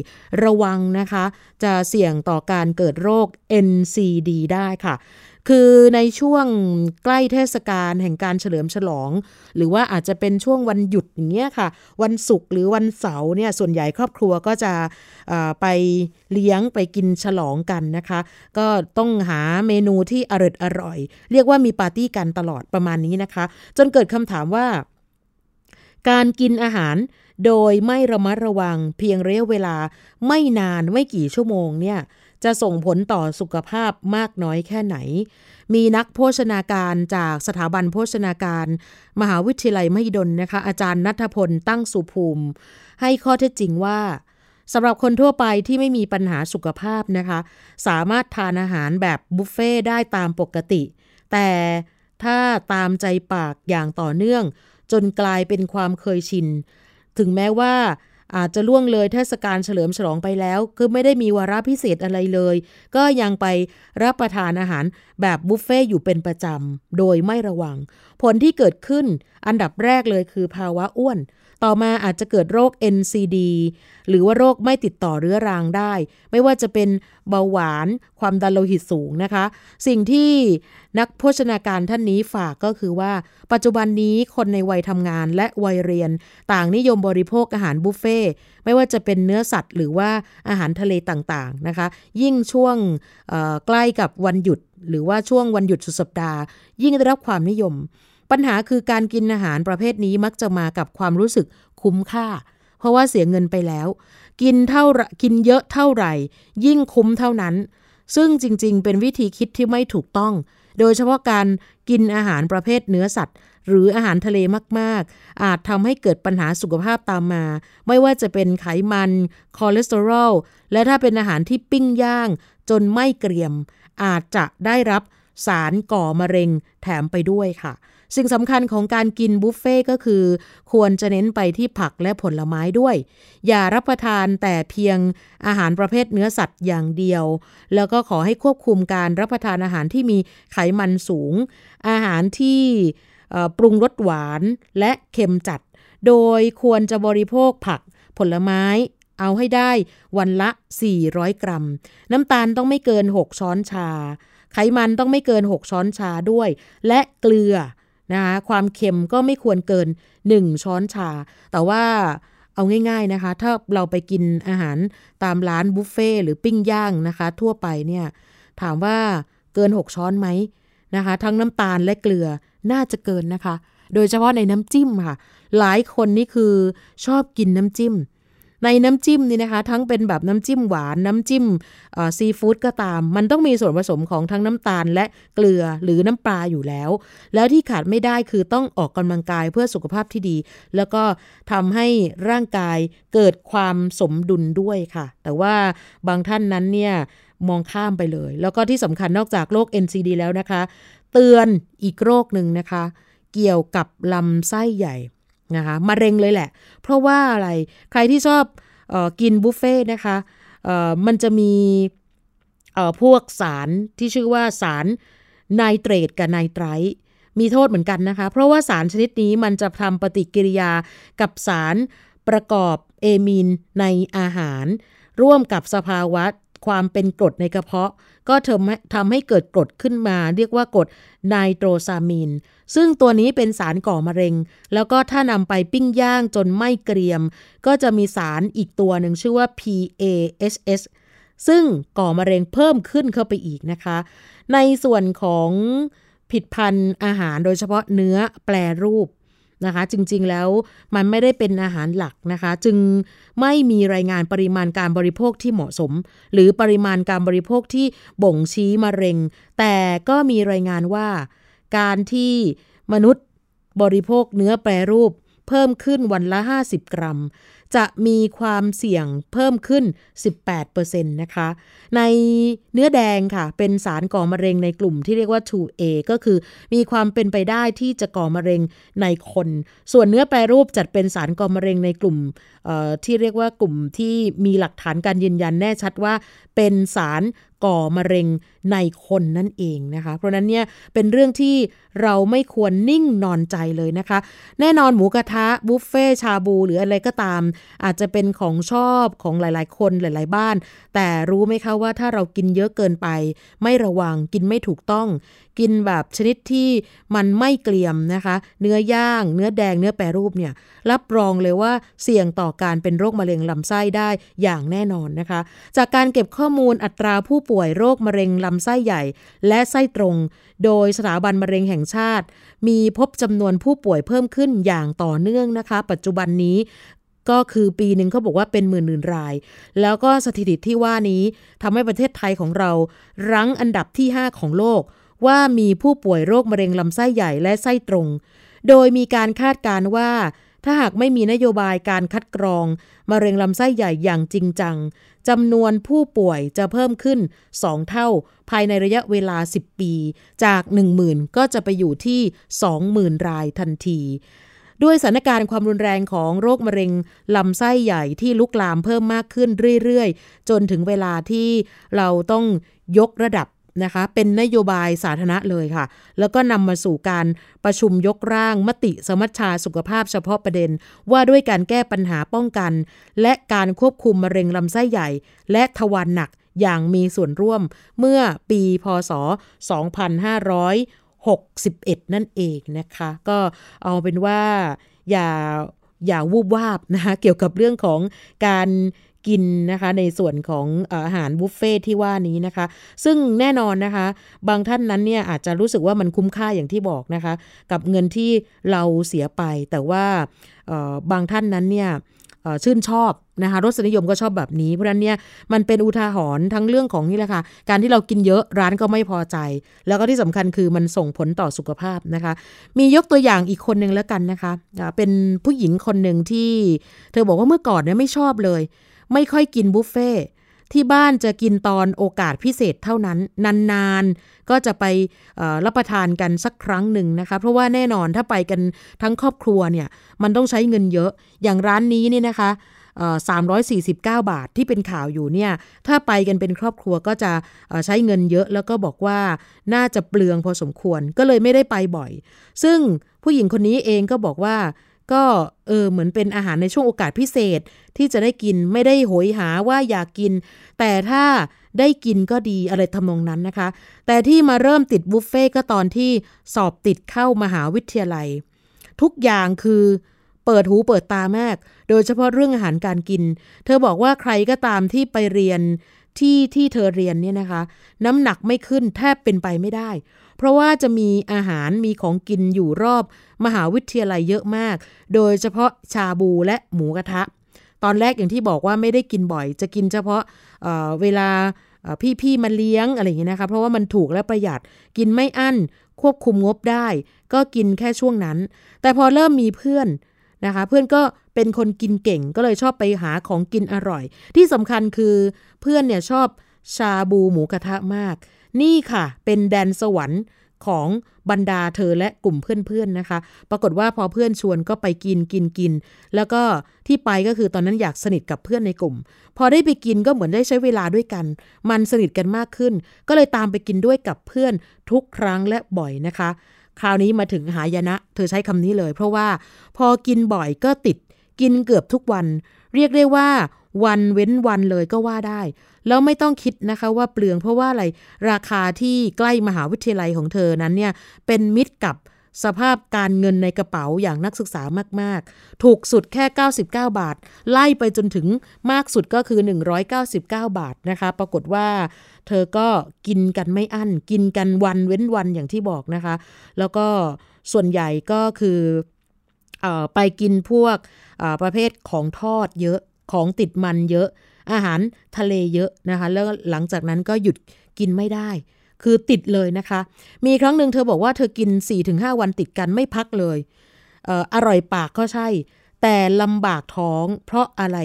ระวังนะคะ จะเสี่ยงต่อการเกิดโรค NCD ได้ค่ะคือในช่วงใกล้เทศกาลแห่งการเฉลิมฉลอง หรือว่าอาจจะเป็นช่วงวันหยุดอย่างเงี้ยค่ะ วันศุกร์หรือวันเสาร์เนี่ยส่วนใหญ่ครอบครัวก็จะไปเลี้ยงไปกินฉลองกันนะคะ ก็ต้องหาเมนูที่อร่อยอร่อย เรียกว่ามีปาร์ตี้กันตลอดประมาณนี้นะคะ จนเกิดคำถามว่า การกินอาหารโดยไม่ระมัดระวังเพียงระยะเวลาไม่นานไม่กี่ชั่วโมงเนี่ยจะส่งผลต่อสุขภาพมากน้อยแค่ไหน มีนักโภชนาการจากสถาบันโภชนาการ มหาวิทยาลัยมหิดลนะคะ อาจารย์นัทพลตั้งสุภูมิ ให้ข้อเท็จจริงว่าสำหรับคนทั่วไปที่ไม่มีปัญหาสุขภาพนะคะ สามารถทานอาหารแบบบุฟเฟ่ได้ตามปกติ แต่ถ้าตามใจปากอย่างต่อเนื่อง จนกลายเป็นความเคยชิน ถึงแม้ว่าอาจจะล่วงเลยเทศกาลเฉลิมฉลองไปแล้ว คือไม่ได้มีวาระพิเศษอะไรเลย ก็ยังไปรับประทานอาหารแบบบุฟเฟ่อยู่เป็นประจำ โดยไม่ระวัง ผลที่เกิดขึ้นอันดับแรกเลยคือภาวะอ้วน ต่อมาอาจจะเกิดโรค NCD หรือว่าโรคไม่ติดต่อเรื้อรังได้ ไม่ว่าจะเป็นเบาหวาน ความดันโลหิตสูงนะคะ สิ่งที่นักโภชนาการท่านนี้ฝากก็คือว่า ปัจจุบันนี้คนในวัยทำงานและวัยเรียน ต่างนิยมบริโภคอาหารบุฟเฟ่ไม่ว่าจะเป็นเนื้อสัตว์หรือว่าอาหารทะเลต่างๆนะคะ ยิ่งช่วงใกล้กับวันหยุด หรือว่าช่วงวันหยุดสุดสัปดาห์ ยิ่งได้รับความนิยม ปัญหาคือการกินอาหารประเภทนี้มักจะมากับความรู้สึกคุ้มค่า เพราะว่าเสียเงินไปแล้ว กินเท่ากินเยอะเท่าไหร่ ยิ่งคุ้มเท่านั้น ซึ่งจริง ๆ เป็นวิธีคิดที่ไม่ถูกต้อง โดยเฉพาะการกินอาหารประเภทเนื้อสัตว์ หรืออาหารทะเลมาก ๆ อาจทำให้เกิดปัญหาสุขภาพตามมา ไม่ว่าจะเป็นไขมัน คอเลสเตอรอล และถ้าเป็นอาหารที่ปิ้งย่าง จนไหม้เกรียม อาจจะได้รับสารก่อมะเร็งแถมไปด้วยค่ะ สิ่งสำคัญของการกินบุฟเฟ่ก็คือ ควรจะเน้นไปที่ผักและผลไม้ด้วย อย่ารับประทานแต่เพียงอาหารประเภทเนื้อสัตว์อย่างเดียว แล้วก็ขอให้ควบคุมการรับประทานอาหารที่มีไขมันสูง อาหารที่ปรุงรสหวานและเค็มจัด โดยควรจะบริโภคผักผลไม้เอาให้ได้วันละ 400 กรัม น้ำตาลต้องไม่เกิน 6 ช้อนชา ไขมันต้องไม่เกิน 6 ช้อนชาด้วย และเกลือ นะคะความเค็มก็ไม่ควรเกิน 1 ช้อนชา แต่ว่าเอาง่าย ๆนะคะ ถ้าเราไปกินอาหารตามร้านบุฟเฟ่หรือปิ้งย่างนะคะ ทั่วไปเนี่ยถามว่าเกิน 6 ช้อนไหมนะคะ ทั้งน้ำตาลและเกลือน่าจะเกินนะคะ โดยเฉพาะในน้ำจิ้มค่ะ หลายคนนี่คือชอบกินน้ำจิ้ม ในน้ำจิ้มนี่นะคะ ทั้งเป็นแบบน้ำจิ้มหวานน้ำจิ้มซีฟู้ดก็ตาม มันต้องมีส่วนผสมของทั้งน้ำตาลและเกลือหรือน้ำปลาอยู่แล้ว แล้วที่ขาดไม่ได้คือต้องออกกำลังกายเพื่อสุขภาพที่ดี แล้วก็ทำให้ร่างกายเกิดความสมดุลด้วยค่ะ แต่ว่าบางท่านนั้นเนี่ยมองข้ามไปเลย แล้วก็ที่สำคัญนอกจากโรค NCD แล้วนะคะ เตือนอีกโรคหนึ่งนะคะ เกี่ยวกับลำไส้ใหญ่ นะคะมะเร็งเลยแหละ เพราะว่าอะไรใครที่ชอบออกินบุฟเฟ่นะคะมันจะมีพวกสารที่ชื่อว่าสารไนเตรตกับไนไตรมีโทษเหมือนกันนะคะ เพราะว่าสารชนิดนี้มันจะทำปฏิกิริยากับสารประกอบเอมีนในอาหาร ร่วมกับสภาวะความเป็นกรดในกระเพาะ ก็ทำให้เกิดกรดขึ้นมา เรียกว่ากรดไนโตรซามีน ซึ่งตัวนี้เป็นสารก่อมะเร็ง แล้วก็ถ้านำไปปิ้งย่างจนไม่เกรียม ก็จะมีสารอีกตัวหนึ่งชื่อว่า PAHS ซึ่งก่อมะเร็งเพิ่มขึ้นเข้าไปอีกนะคะ ในส่วนของผิดพันธุ์อาหารโดยเฉพาะเนื้อแปรรูป นะคะ จริงๆแล้วมันไม่ได้เป็นอาหารหลักนะคะ จึงไม่มีรายงานปริมาณการบริโภคที่เหมาะสม หรือปริมาณการบริโภคที่บ่งชี้มะเร็ง แต่ก็มีรายงานว่าการที่มนุษย์บริโภคเนื้อแปรรูปเพิ่มขึ้นวันละ 50 กรัม จะมีความเสี่ยงเพิ่มขึ้น 18%นะคะ ในเนื้อแดงค่ะ เป็นสารก่อมะเร็งในกลุ่มที่เรียกว่า 2A ก็คือมีความเป็นไปได้ที่จะก่อมะเร็งในคน ส่วนเนื้อแปรรูปจัดเป็นสารก่อมะเร็งในกลุ่มที่เรียกว่ากลุ่มที่มีหลักฐานการยืนยันแน่ชัดว่า เป็นสาร ก่อมะเร็งในคนนั่นเองนะคะ เพราะนั้นเนี่ยเป็นเรื่องที่เราไม่ควรนิ่งนอนใจเลยนะคะ แน่นอนหมูกระทะบุฟเฟ่ชาบู หรืออะไรก็ตาม อาจจะเป็นของชอบของหลาย ๆ คนหลาย ๆ บ้าน แต่รู้ไหมคะว่าถ้าเรากินเยอะเกินไป ไม่ระวังกินไม่ถูกต้อง กินแบบชนิดที่มันไม่เกลียมนะคะ เนื้อย่าง เนื้อแดง เนื้อแปรรูปเนี่ยรับรองเลยว่าเสี่ยงต่อการเป็นโรคมะเร็งลำไส้ได้อย่างแน่นอนนะคะ จากการเก็บข้อมูลอัตราผู้ป่วยโรคมะเร็งลำไส้ใหญ่ และไส้ตรง โดยสถาบันมะเร็งแห่งชาติ มีพบจำนวนผู้ป่วยเพิ่มขึ้นอย่างต่อเนื่องนะคะ ปัจจุบันนี้ก็คือปีหนึ่งเขาบอกว่าเป็นหมื่นหมื่นราย แล้วก็สถิติที่ว่านี้ทำให้ประเทศไทยของเรา รั้งอันดับที่ 5 ของโลก ว่ามีผู้ป่วยโรคมะเร็งลำไส้ใหญ่และไส้ตรง โดยมีการคาดการว่า ถ้าหากไม่มีนโยบายการคัดกรอง มะเร็งลำไส้ใหญ่อย่างจริงจังจำนวนผู้ป่วยจะเพิ่มขึ้น 2 เท่า ภายในระยะเวลา 10 ปี จาก 10,000 ก็จะไปอยู่ที่ 20,000 รายทันทีด้วยสถานการณ์ความรุนแรงของโรคมะเร็งลำไส้ใหญ่ที่ลุกลามเพิ่มมากขึ้นเรื่อย ๆ จนถึงเวลาที่เราต้องยกระดับ นะคะ เป็นนโยบายสาธารณะเลยค่ะ แล้วก็นำมาสู่การประชุมยกร่างมติสมัชชาสุขภาพเฉพาะประเด็น ว่าด้วยการแก้ปัญหาป้องกัน และการควบคุมมะเร็งลำไส้ใหญ่ และทวารหนักอย่างมีส่วนร่วมเมื่อปีพศ 2561 นั่นเองนะคะ ก็เอาเป็นว่าอย่าอย่าวูบวาบนะคะเกี่ยวกับเรื่องของการ กินนะคะในส่วนของอาหารบุฟเฟ่ที่ว่านี้นะคะ ซึ่งแน่นอนนะคะ บางท่านนั้นเนี่ยอาจจะรู้สึกว่ามันคุ้มค่าอย่างที่บอกนะคะ กับเงินที่เราเสียไป แต่ว่าบางท่านนั้นเนี่ยชื่นชอบนะคะรสนิยมก็ชอบแบบนี้ เพราะนั้นเนี่ยมันเป็นอุทาหรณ์ทั้งเรื่องของนี่แหละค่ะการที่เรากินเยอะร้านก็ไม่พอใจ แล้วก็ที่สำคัญคือมันส่งผลต่อสุขภาพนะคะ มียกตัวอย่างอีกคนหนึ่งแล้วกันนะคะ เป็นผู้หญิงคนหนึ่งที่เธอบอกว่าเมื่อก่อนเนี่ยไม่ชอบเลย ไม่ค่อยกินบุฟเฟ่ที่บ้านจะกินตอนโอกาสพิเศษเท่านั้น นานๆ ก็จะไปรับประทานกันสักครั้งหนึ่งนะคะ เพราะว่าแน่นอนถ้าไปกันทั้งครอบครัวเนี่ย มันต้องใช้เงินเยอะ อย่างร้านนี้นี่นะคะ349 บาทที่เป็นข่าวอยู่เนี่ย ถ้าไปกันเป็นครอบครัวก็จะใช้เงินเยอะ แล้วก็บอกว่าน่าจะเปลืองพอสมควร ก็เลยไม่ได้ไปบ่อย ซึ่งผู้หญิงคนนี้เองก็บอกว่า ก็เออเหมือนเป็นอาหารในช่วงโอกาสพิเศษที่จะได้กินไม่ได้โหยหาว่าอยากกิน แต่ถ้าได้กินก็ดีอะไรทำนองนั้นนะคะ แต่ที่มาเริ่มติดบุฟเฟ่ก็ตอนที่สอบติดเข้ามหาวิทยาลัย ทุกอย่างคือเปิดหูเปิดตามาก โดยเฉพาะเรื่องอาหารการกิน เธอบอกว่าใครก็ตามที่ไปเรียนที่ที่เธอเรียนเนี่ยนะคะ น้ำหนักไม่ขึ้นแทบเป็นไปไม่ได้ เพราะว่าจะมีอาหารมีของกินอยู่รอบมหาวิทยาลัยเยอะมาก โดยเฉพาะชาบูและหมูกระทะ ตอนแรกอย่างที่บอกว่าไม่ได้กินบ่อย จะกินเฉพาะเเวลาพี่ๆมาเลี้ยงอะไรอย่างนี้นะคะเพราะว่ามันถูกและประหยัดกินไม่อั้นควบคุมงบได้ ก็กินแค่ช่วงนั้น แต่พอเริ่มมีเพื่อนนะคะ เพื่อนก็เป็นคนกินเก่งก็เลยชอบไปหาของกินอร่อย ที่สำคัญคือเพื่อนเนี่ยชอบชาบูหมูกระทะมาก นี่ค่ะ เป็นแดนสวรรค์ ของบรรดาเธอและกลุ่มเพื่อนๆนะคะ ปรากฏว่าพอเพื่อนชวนก็ไปกินกินกิน แล้วก็ที่ไปก็คือตอนนั้นอยากสนิทกับเพื่อนในกลุ่ม พอได้ไปกินก็เหมือนได้ใช้เวลาด้วยกัน มันสนิทกันมากขึ้น ก็เลยตามไปกินด้วยกับเพื่อนทุกครั้งและบ่อยนะคะ คราวนี้มาถึงหายนะ เธอใช้คำนี้เลย เพราะว่าพอกินบ่อยก็ติดกินเกือบทุกวัน เรียกได้ว่าวันเว้นวันเลยก็ว่าได้ แล้วไม่ต้องคิดนะคะว่าเปลืองเพราะว่าอะไรราคาที่ใกล้มหาวิทยาลัยของเธอนั้นเนี่ยเป็นมิตรกับสภาพการเงินในกระเป๋าอย่างนักศึกษามาก ๆ ถูกสุดแค่ 99 บาท ไล่ไปจนถึงมากสุดก็คือ 199 บาทนะคะ ปรากฏว่า เธอก็กินกันไม่อั้น กินกันวันเว้นวันอย่างที่บอกนะคะ แล้วก็ส่วนใหญ่ก็คืออไปกินพวกประเภทของทอดเยอะ ของติดมันเยอะ อาหารทะเลเยอะนะคะ แล้วหลังจากนั้นก็หยุดกินไม่ได้ คือติดเลยนะคะ มีครั้งหนึ่งเธอบอกว่าเธอกิน 4-5 วันติดกันไม่พักเลยเอออร่อยปากก็ใช่ แต่ลำบากท้อง เพราะอะไร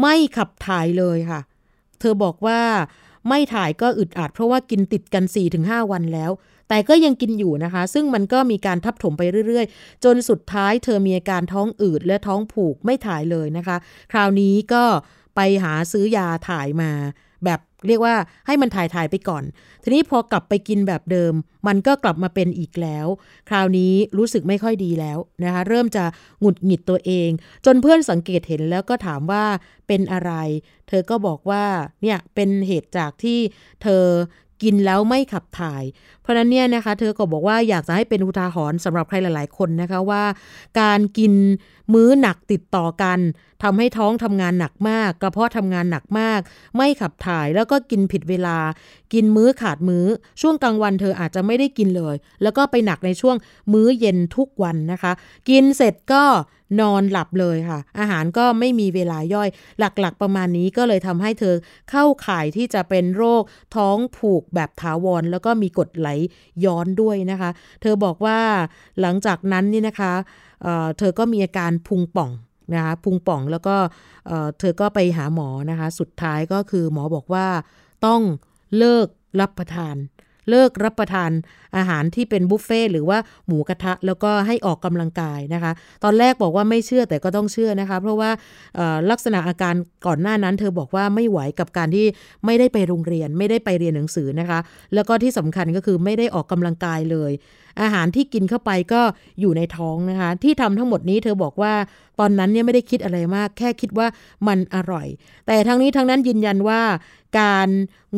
ไม่ขับถ่ายเลยค่ะ เธอบอกว่าไม่ถ่ายก็อึดอัดเพราะว่ากินติดกัน 4-5 วันแล้ว แต่ก็ยังกินอยู่นะคะ ซึ่งมันก็มีการทับถมไปเรื่อยๆ จนสุดท้ายเธอมีอาการท้องอืดและท้องผูกไม่ถ่ายเลยนะคะ คราวนี้ก็ ไปหาซื้อยาถ่ายมา แบบเรียกว่าให้มันถ่ายถ่ายไปก่อน ทีนี้พอกลับไปกินแบบเดิม มันก็กลับมาเป็นอีกแล้ว คราวนี้รู้สึกไม่ค่อยดีแล้วนะคะ เริ่มจะหงุดหงิดตัวเอง จนเพื่อนสังเกตเห็นแล้วก็ถามว่าเป็นอะไร เธอก็บอกว่าเนี่ยเป็นเหตุจากที่เธอกินแล้วไม่ขับถ่าย เพราะนั้นเนี่ยนะคะเธอก็บอกว่าอยากจะให้เป็นอุทาหรณ์สำหรับใครหลาย ๆ คนนะคะว่า การกินมื้อหนักติดต่อกันทำให้ท้องทำงานหนักมาก กระเพาะทำงานหนักมาก ไม่ขับถ่ายแล้วก็กินผิดเวลา กินมื้อขาดมื้อ ช่วงกลางวันเธออาจจะไม่ได้กินเลย แล้วก็ไปหนักในช่วงมื้อเย็นทุกวันนะคะ กินเสร็จก็นอนหลับเลยค่ะ อาหารก็ไม่มีเวลาย่อย หลักๆประมาณนี้ก็เลยทำให้เธอเข้าข่ายที่จะเป็นโรคท้องผูกแบบถาวรแล้วก็มีกดไหลย้อนด้วยนะคะ เธอบอกว่าหลังจากนั้นนี่นะคะเเธอก็มีอาการพุงป่องนะคะพุงป่องแล้วก็เธอก็ไปหาหมอนะคะ สุดท้ายก็คือหมอบอกว่าต้องเลิกรับประทาน เลิกรับประทานอาหารที่เป็นบุฟเฟ่หรือว่าหมูกระทะ แล้วก็ให้ออกกำลังกายนะคะ ตอนแรกบอกว่าไม่เชื่อแต่ก็ต้องเชื่อนะคะ เพราะว่าลักษณะอาการก่อนหน้านั้นเธอบอกว่าไม่ไหวกับการที่ไม่ได้ไปโรงเรียน ไม่ได้ไปเรียนหนังสือนะคะ แล้วก็ที่สำคัญก็คือไม่ได้ออกกำลังกายเลย อาหารที่กินเข้าไปก็อยู่ในท้องนะคะ ที่ทำทั้งหมดนี้เธอบอกว่าตอนนั้นเนี่ยไม่ได้คิดอะไรมาก แค่คิดว่ามันอร่อย แต่ทั้งนี้ทั้งนั้นยืนยันว่าการ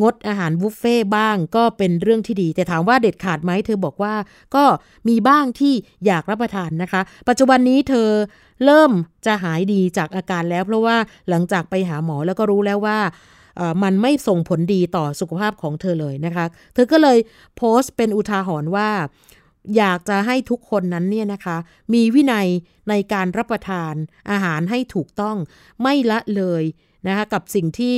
งดอาหารบุฟเฟ่บ้างก็เป็นเรื่องที่ดี แต่ถามว่าเด็ดขาดไหมเธอบอกว่าก็มีบ้างที่อยากรับประทานนะคะ ปัจจุบันนี้เธอเริ่มจะหายดีจากอาการแล้ว เพราะว่าหลังจากไปหาหมอแล้วก็รู้แล้วว่ามันไม่ส่งผลดีต่อสุขภาพของเธอเลยนะคะ เธอก็เลยโพสต์เป็นอุทาหรณ์ว่า อยากจะให้ทุกคนนั้นเนี่ยนะคะ มีวินัยในการรับประทานอาหารให้ถูกต้องไม่ละเลย นะคะกับสิ่งที่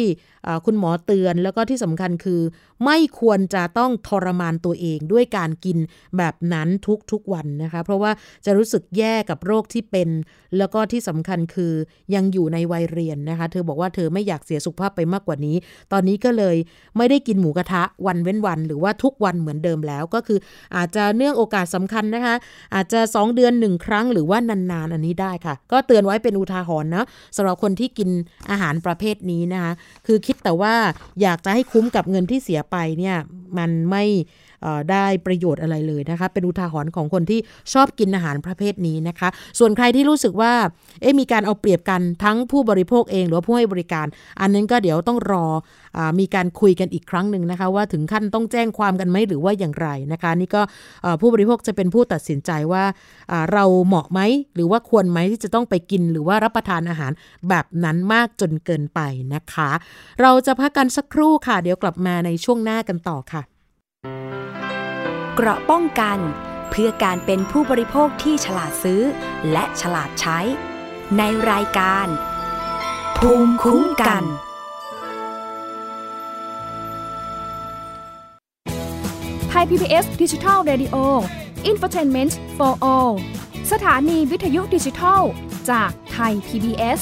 คุณหมอเตือนแล้วก็ที่สำคัญคือ ไม่ควรจะต้องทรมานตัวเองด้วยการกินแบบนั้นทุกๆวันนะคะ เพราะว่าจะรู้สึกแย่กับโรคที่เป็น แล้วก็ที่สำคัญคือยังอยู่ในวัยเรียนนะคะ เธอบอกว่าเธอไม่อยากเสียสุขภาพไปมากกว่านี้ ตอนนี้ก็เลยไม่ได้กินหมูกระทะวันเว้นวัน หรือว่าทุกวันเหมือนเดิมแล้วก็คืออาจจะเนื่องโอกาสสำคัญนะคะ อาจจะ 2 เดือนหนึ่งครั้งหรือว่านานๆอันนี้ได้ค่ะ ก็เตือนไว้เป็นอุทาหรณ์นะสำหรับคนที่กินอาหารประเภทนี้นะคะคือคิดแต่ว่าอยากจะให้คุ้มกับเงินที่เสียไปเนี่ยมันไม่ ได้ประโยชน์อะไรเลยนะคะ เป็นอุทาหรณ์ของคนที่ชอบกินอาหารประเภทนี้นะคะ ส่วนใครที่รู้สึกว่าเอ๊มีการเอาเปรียบกันทั้งผู้บริโภคเองหรือผู้ให้บริการ อันนั้นก็เดี๋ยวต้องรออมีการคุยกันอีกครั้งหนึ่งนะคะ ว่าถึงขั้นต้องแจ้งความกันไหมหรือว่าอย่างไรนะคะ นี่ก็ผู้บริโภคจะเป็นผู้ตัดสินใจว่าเราเหมาะไหมหรือว่าควรไหมที่จะต้องไปกินหรือว่ารับประทานอาหารแบบนั้นมากจนเกินไปนะคะ เราจะพักกันสักครู่ค่ะ เดี๋ยวกลับมาในช่วงหน้ากันต่อค่ะ เกราะป้องกัน เพื่อการเป็นผู้บริโภคที่ฉลาดซื้อ และฉลาดใช้ ในรายการ ภูมิคุ้มกัน ไทย PBS ดิจิทัล Radio Infotainment for All สถานีวิทยุดิจิทัล จากไทย PBS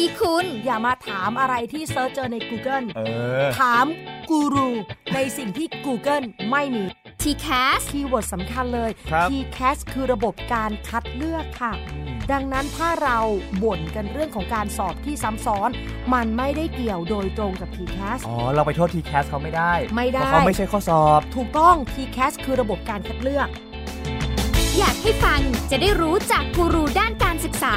ที่คุณ อย่ามาถามอะไรที่ search เจอใน Google ถามกูรูในสิ่งที่ Google ไม่มี t c a s คีย์เวิร์ดสำคัญเลย t c a s คือระบบการคัดเลือกค่ะ ดังนั้นถ้าเราบ่นกันเรื่องของการสอบที่ซ้ำซ้อน มันไม่ได้เกี่ยวโดยตรงกับ t c a s อ๋อ เราไปโทษ t c a s เขาไม่ได้ไม่ได้เขาไม่ใช่ข้อสอบ ถูกต้อง t c a s คือระบบการคัดเลือก อยากให้ฟังจะได้รู้จากกูรูด้านการศึกษา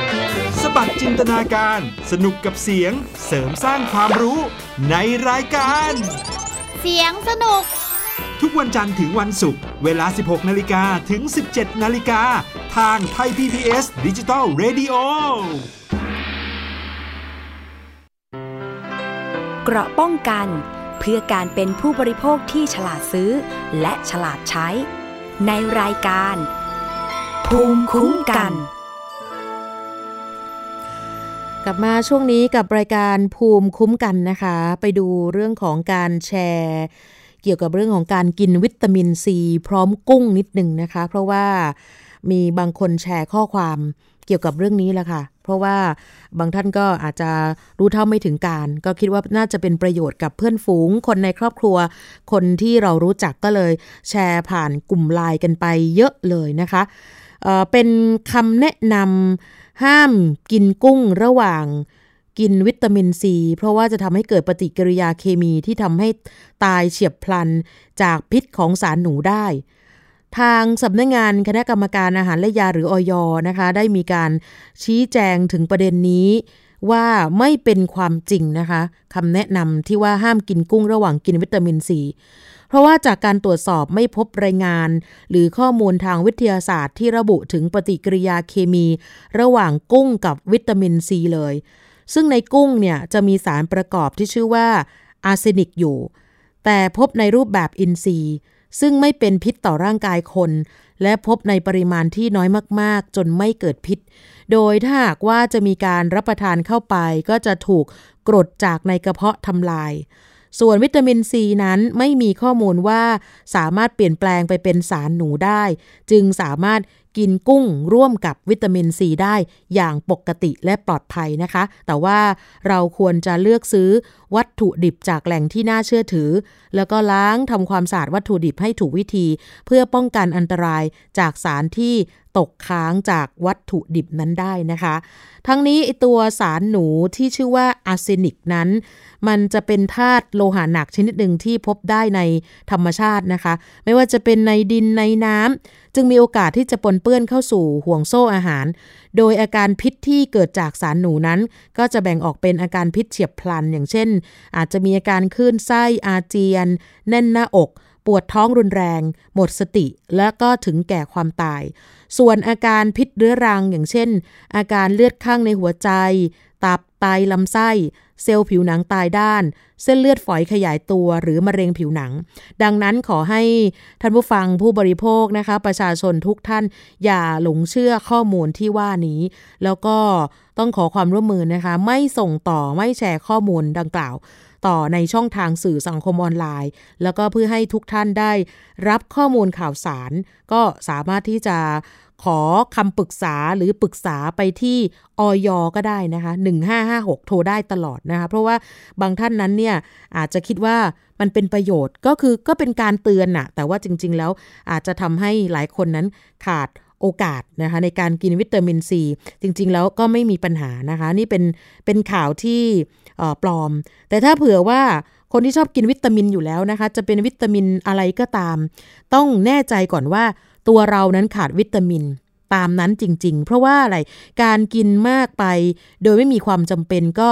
บัดจินตนาการ สนุกกับเสียงเสริมสร้างความรู้ในรายการ เสียงสนุก ทุกวันจันทร์ถึงวันศุกร์เวลา 16 นาฬิกาถึง 17 นาฬิกา ทางไทย PPS ดิจิตอล Radio เกราะป้องกัน เพื่อการเป็นผู้บริโภคที่ฉลาดซื้อ และฉลาดใช้ ในรายการ ภูมิคุ้มกัน กลับมาช่วงนี้กับรายการภูมิคุ้มกันนะคะ ไปดูเรื่องของการแชร์ เกี่ยวกับเรื่องของการกินวิตามินซีพร้อมกุ้งนิดหนึ่งนะคะ เพราะว่ามีบางคนแชร์ข้อความเกี่ยวกับเรื่องนี้แหละค่ะ เพราะว่าบางท่านก็อาจจะรู้เท่าไม่ถึงการ ก็คิดว่าน่าจะเป็นประโยชน์กับเพื่อนฝูง คนในครอบครัว คนที่เรารู้จักก็เลยแชร์ผ่านกลุ่มไลน์กันไปเยอะเลยนะคะเเป็นคำแนะนำ ห้ามกินกุ้งระหว่างกินวิตามินซี เพราะว่าจะทำให้เกิดปฏิกิริยาเคมีที่ทำให้ตายเฉียบพลันจากพิษของสารหนูได้ ทางสำนักงงานคณะกรรมการอาหารและยาหรืออย นะคะ ได้มีการชี้แจงถึงประเด็นนี้ว่าไม่เป็นความจริงนะคะคำแนะนำที่ว่าห้ามกินกุ้งระหว่างกินวิตามินซี เพราะว่าจากการตรวจสอบไม่พบรายงาน หรือข้อมูลทางวิทยาศาสตร์ที่ระบุถึงปฏิกิริยาเคมี ระหว่างกุ้งกับวิตามินซีเลย ซึ่งในกุ้งเนี่ยจะมีสารประกอบที่ชื่อว่าอาร์เซนิกอยู่ แต่พบในรูปแบบอินทรีย์ ซึ่งไม่เป็นพิษต่อร่างกายคน และพบในปริมาณที่น้อยมาก ๆ จนไม่เกิดพิษ โดยถ้าหากว่าจะมีการรับประทานเข้าไปก็จะถูกกรดจากในกระเพาะทำลาย ส่วนวิตามินซีนั้นไม่มีข้อมูลว่าสามารถเปลี่ยนแปลงไปเป็นสารหนูได้ จึงสามารถกินกุ้งร่วมกับวิตามินซีได้อย่างปกติและปลอดภัยนะคะ แต่ว่าเราควรจะเลือกซื้อวัตถุดิบจากแหล่งที่น่าเชื่อถือ แล้วก็ล้างทำความสะอาดวัตถุดิบให้ถูกวิธี เพื่อป้องกันอันตรายจากสารที่ตกค้างจากวัตถุดิบนั้นได้นะคะ ทั้งนี้ตัวสารหนูที่ชื่อว่าอาร์เซนิกนั้น มันจะเป็นธาตุโลหะหนักชนิดหนึ่งที่พบได้ในธรรมชาตินะคะ ไม่ว่าจะเป็นในดินในน้ำจึงมีโอกาสที่จะปนเปื้อนเข้าสู่ห่วงโซ่อาหาร โดยอาการพิษที่เกิดจากสารหนูนั้น ก็จะแบ่งออกเป็นอาการพิษเฉียบพลัน อย่างเช่น อาจจะมีอาการคลื่นไส้อาเจียน แน่นหน้าอก ปวดท้องรุนแรง หมดสติ และก็ถึงแก่ความตาย ส่วนอาการพิษเรื้อรังอย่างเช่น อาการเลือดข้างในหัวใจ ตับไตลำไส้ เซลล์ผิวหนังตายด้าน เส้นเลือดฝอยขยายตัวหรือมะเร็งผิวหนัง ดังนั้นขอให้ท่านผู้ฟังผู้บริโภคนะคะ ประชาชนทุกท่านอย่าหลงเชื่อข้อมูลที่ว่านี้ แล้วก็ต้องขอความร่วมมือนะคะ ไม่ส่งต่อไม่แชร์ข้อมูลดังกล่าวต่อในช่องทางสื่อสังคมออนไลน์ แล้วก็เพื่อให้ทุกท่านได้รับข้อมูลข่าวสาร ก็สามารถที่จะ ขอคำปรึกษาหรือปรึกษาไปที่ออยก็ได้นะคะ1556 โทรได้ตลอดนะคะ เพราะว่าบางท่านนั้นเนี่ยอาจจะคิดว่ามันเป็นประโยชน์ก็คือก็เป็นการเตือนน่ะ แต่ว่าจริง ๆ แล้วอาจจะทำให้หลายคนนั้นขาดโอกาสนะคะในการกินวิตามินซี จริง ๆ แล้วก็ไม่มีปัญหานะคะ นี่เป็นเป็นข่าวที่ปลอม แต่ถ้าเผื่อว่าคนที่ชอบกินวิตามินอยู่แล้วนะคะ จะเป็นวิตามินอะไรก็ตาม ต้องแน่ใจก่อนว่า ตัวเรานั้นขาดวิตามินตามนั้นจริง ๆ เพราะว่าอะไร การกินมากไป โดยไม่มีความจำเป็นก็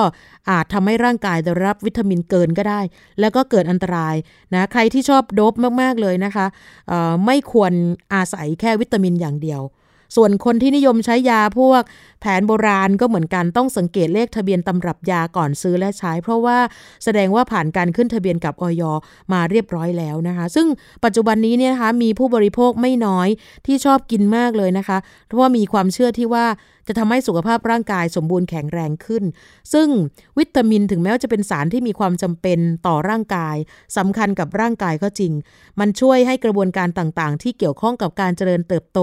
อาจทำให้ร่างกายได้รับวิตามินเกินก็ได้ แล้วก็เกิดอันตรายนะ ใครที่ชอบโดบมากๆเลยนะคะ ไม่ควรอาศัยแค่วิตามินอย่างเดียว ส่วนคนที่นิยมใช้ยาพวกแผนโบราณก็เหมือนกันต้องสังเกตเลขทะเบียนตำรับยาก่อนซื้อและใช้ เพราะว่าแสดงว่าผ่านการขึ้นทะเบียนกับออยมาเรียบร้อยแล้วนะคะ ซึ่งปัจจุบันนี้เนี่ยนะคะมีผู้บริโภคไม่น้อยที่ชอบกินมากเลยนะคะ เพราะว่ามีความเชื่อที่ว่า จะทำให้สุขภาพร่างกายสมบูรณ์แข็งแรงขึ้น ซึ่งวิตามินถึงแม้ว่าจะเป็นสารที่มีความจำเป็นต่อร่างกายสำคัญกับร่างกายก็จริง มันช่วยให้กระบวนการต่างๆ ที่เกี่ยวข้องกับการเจริญเติบโต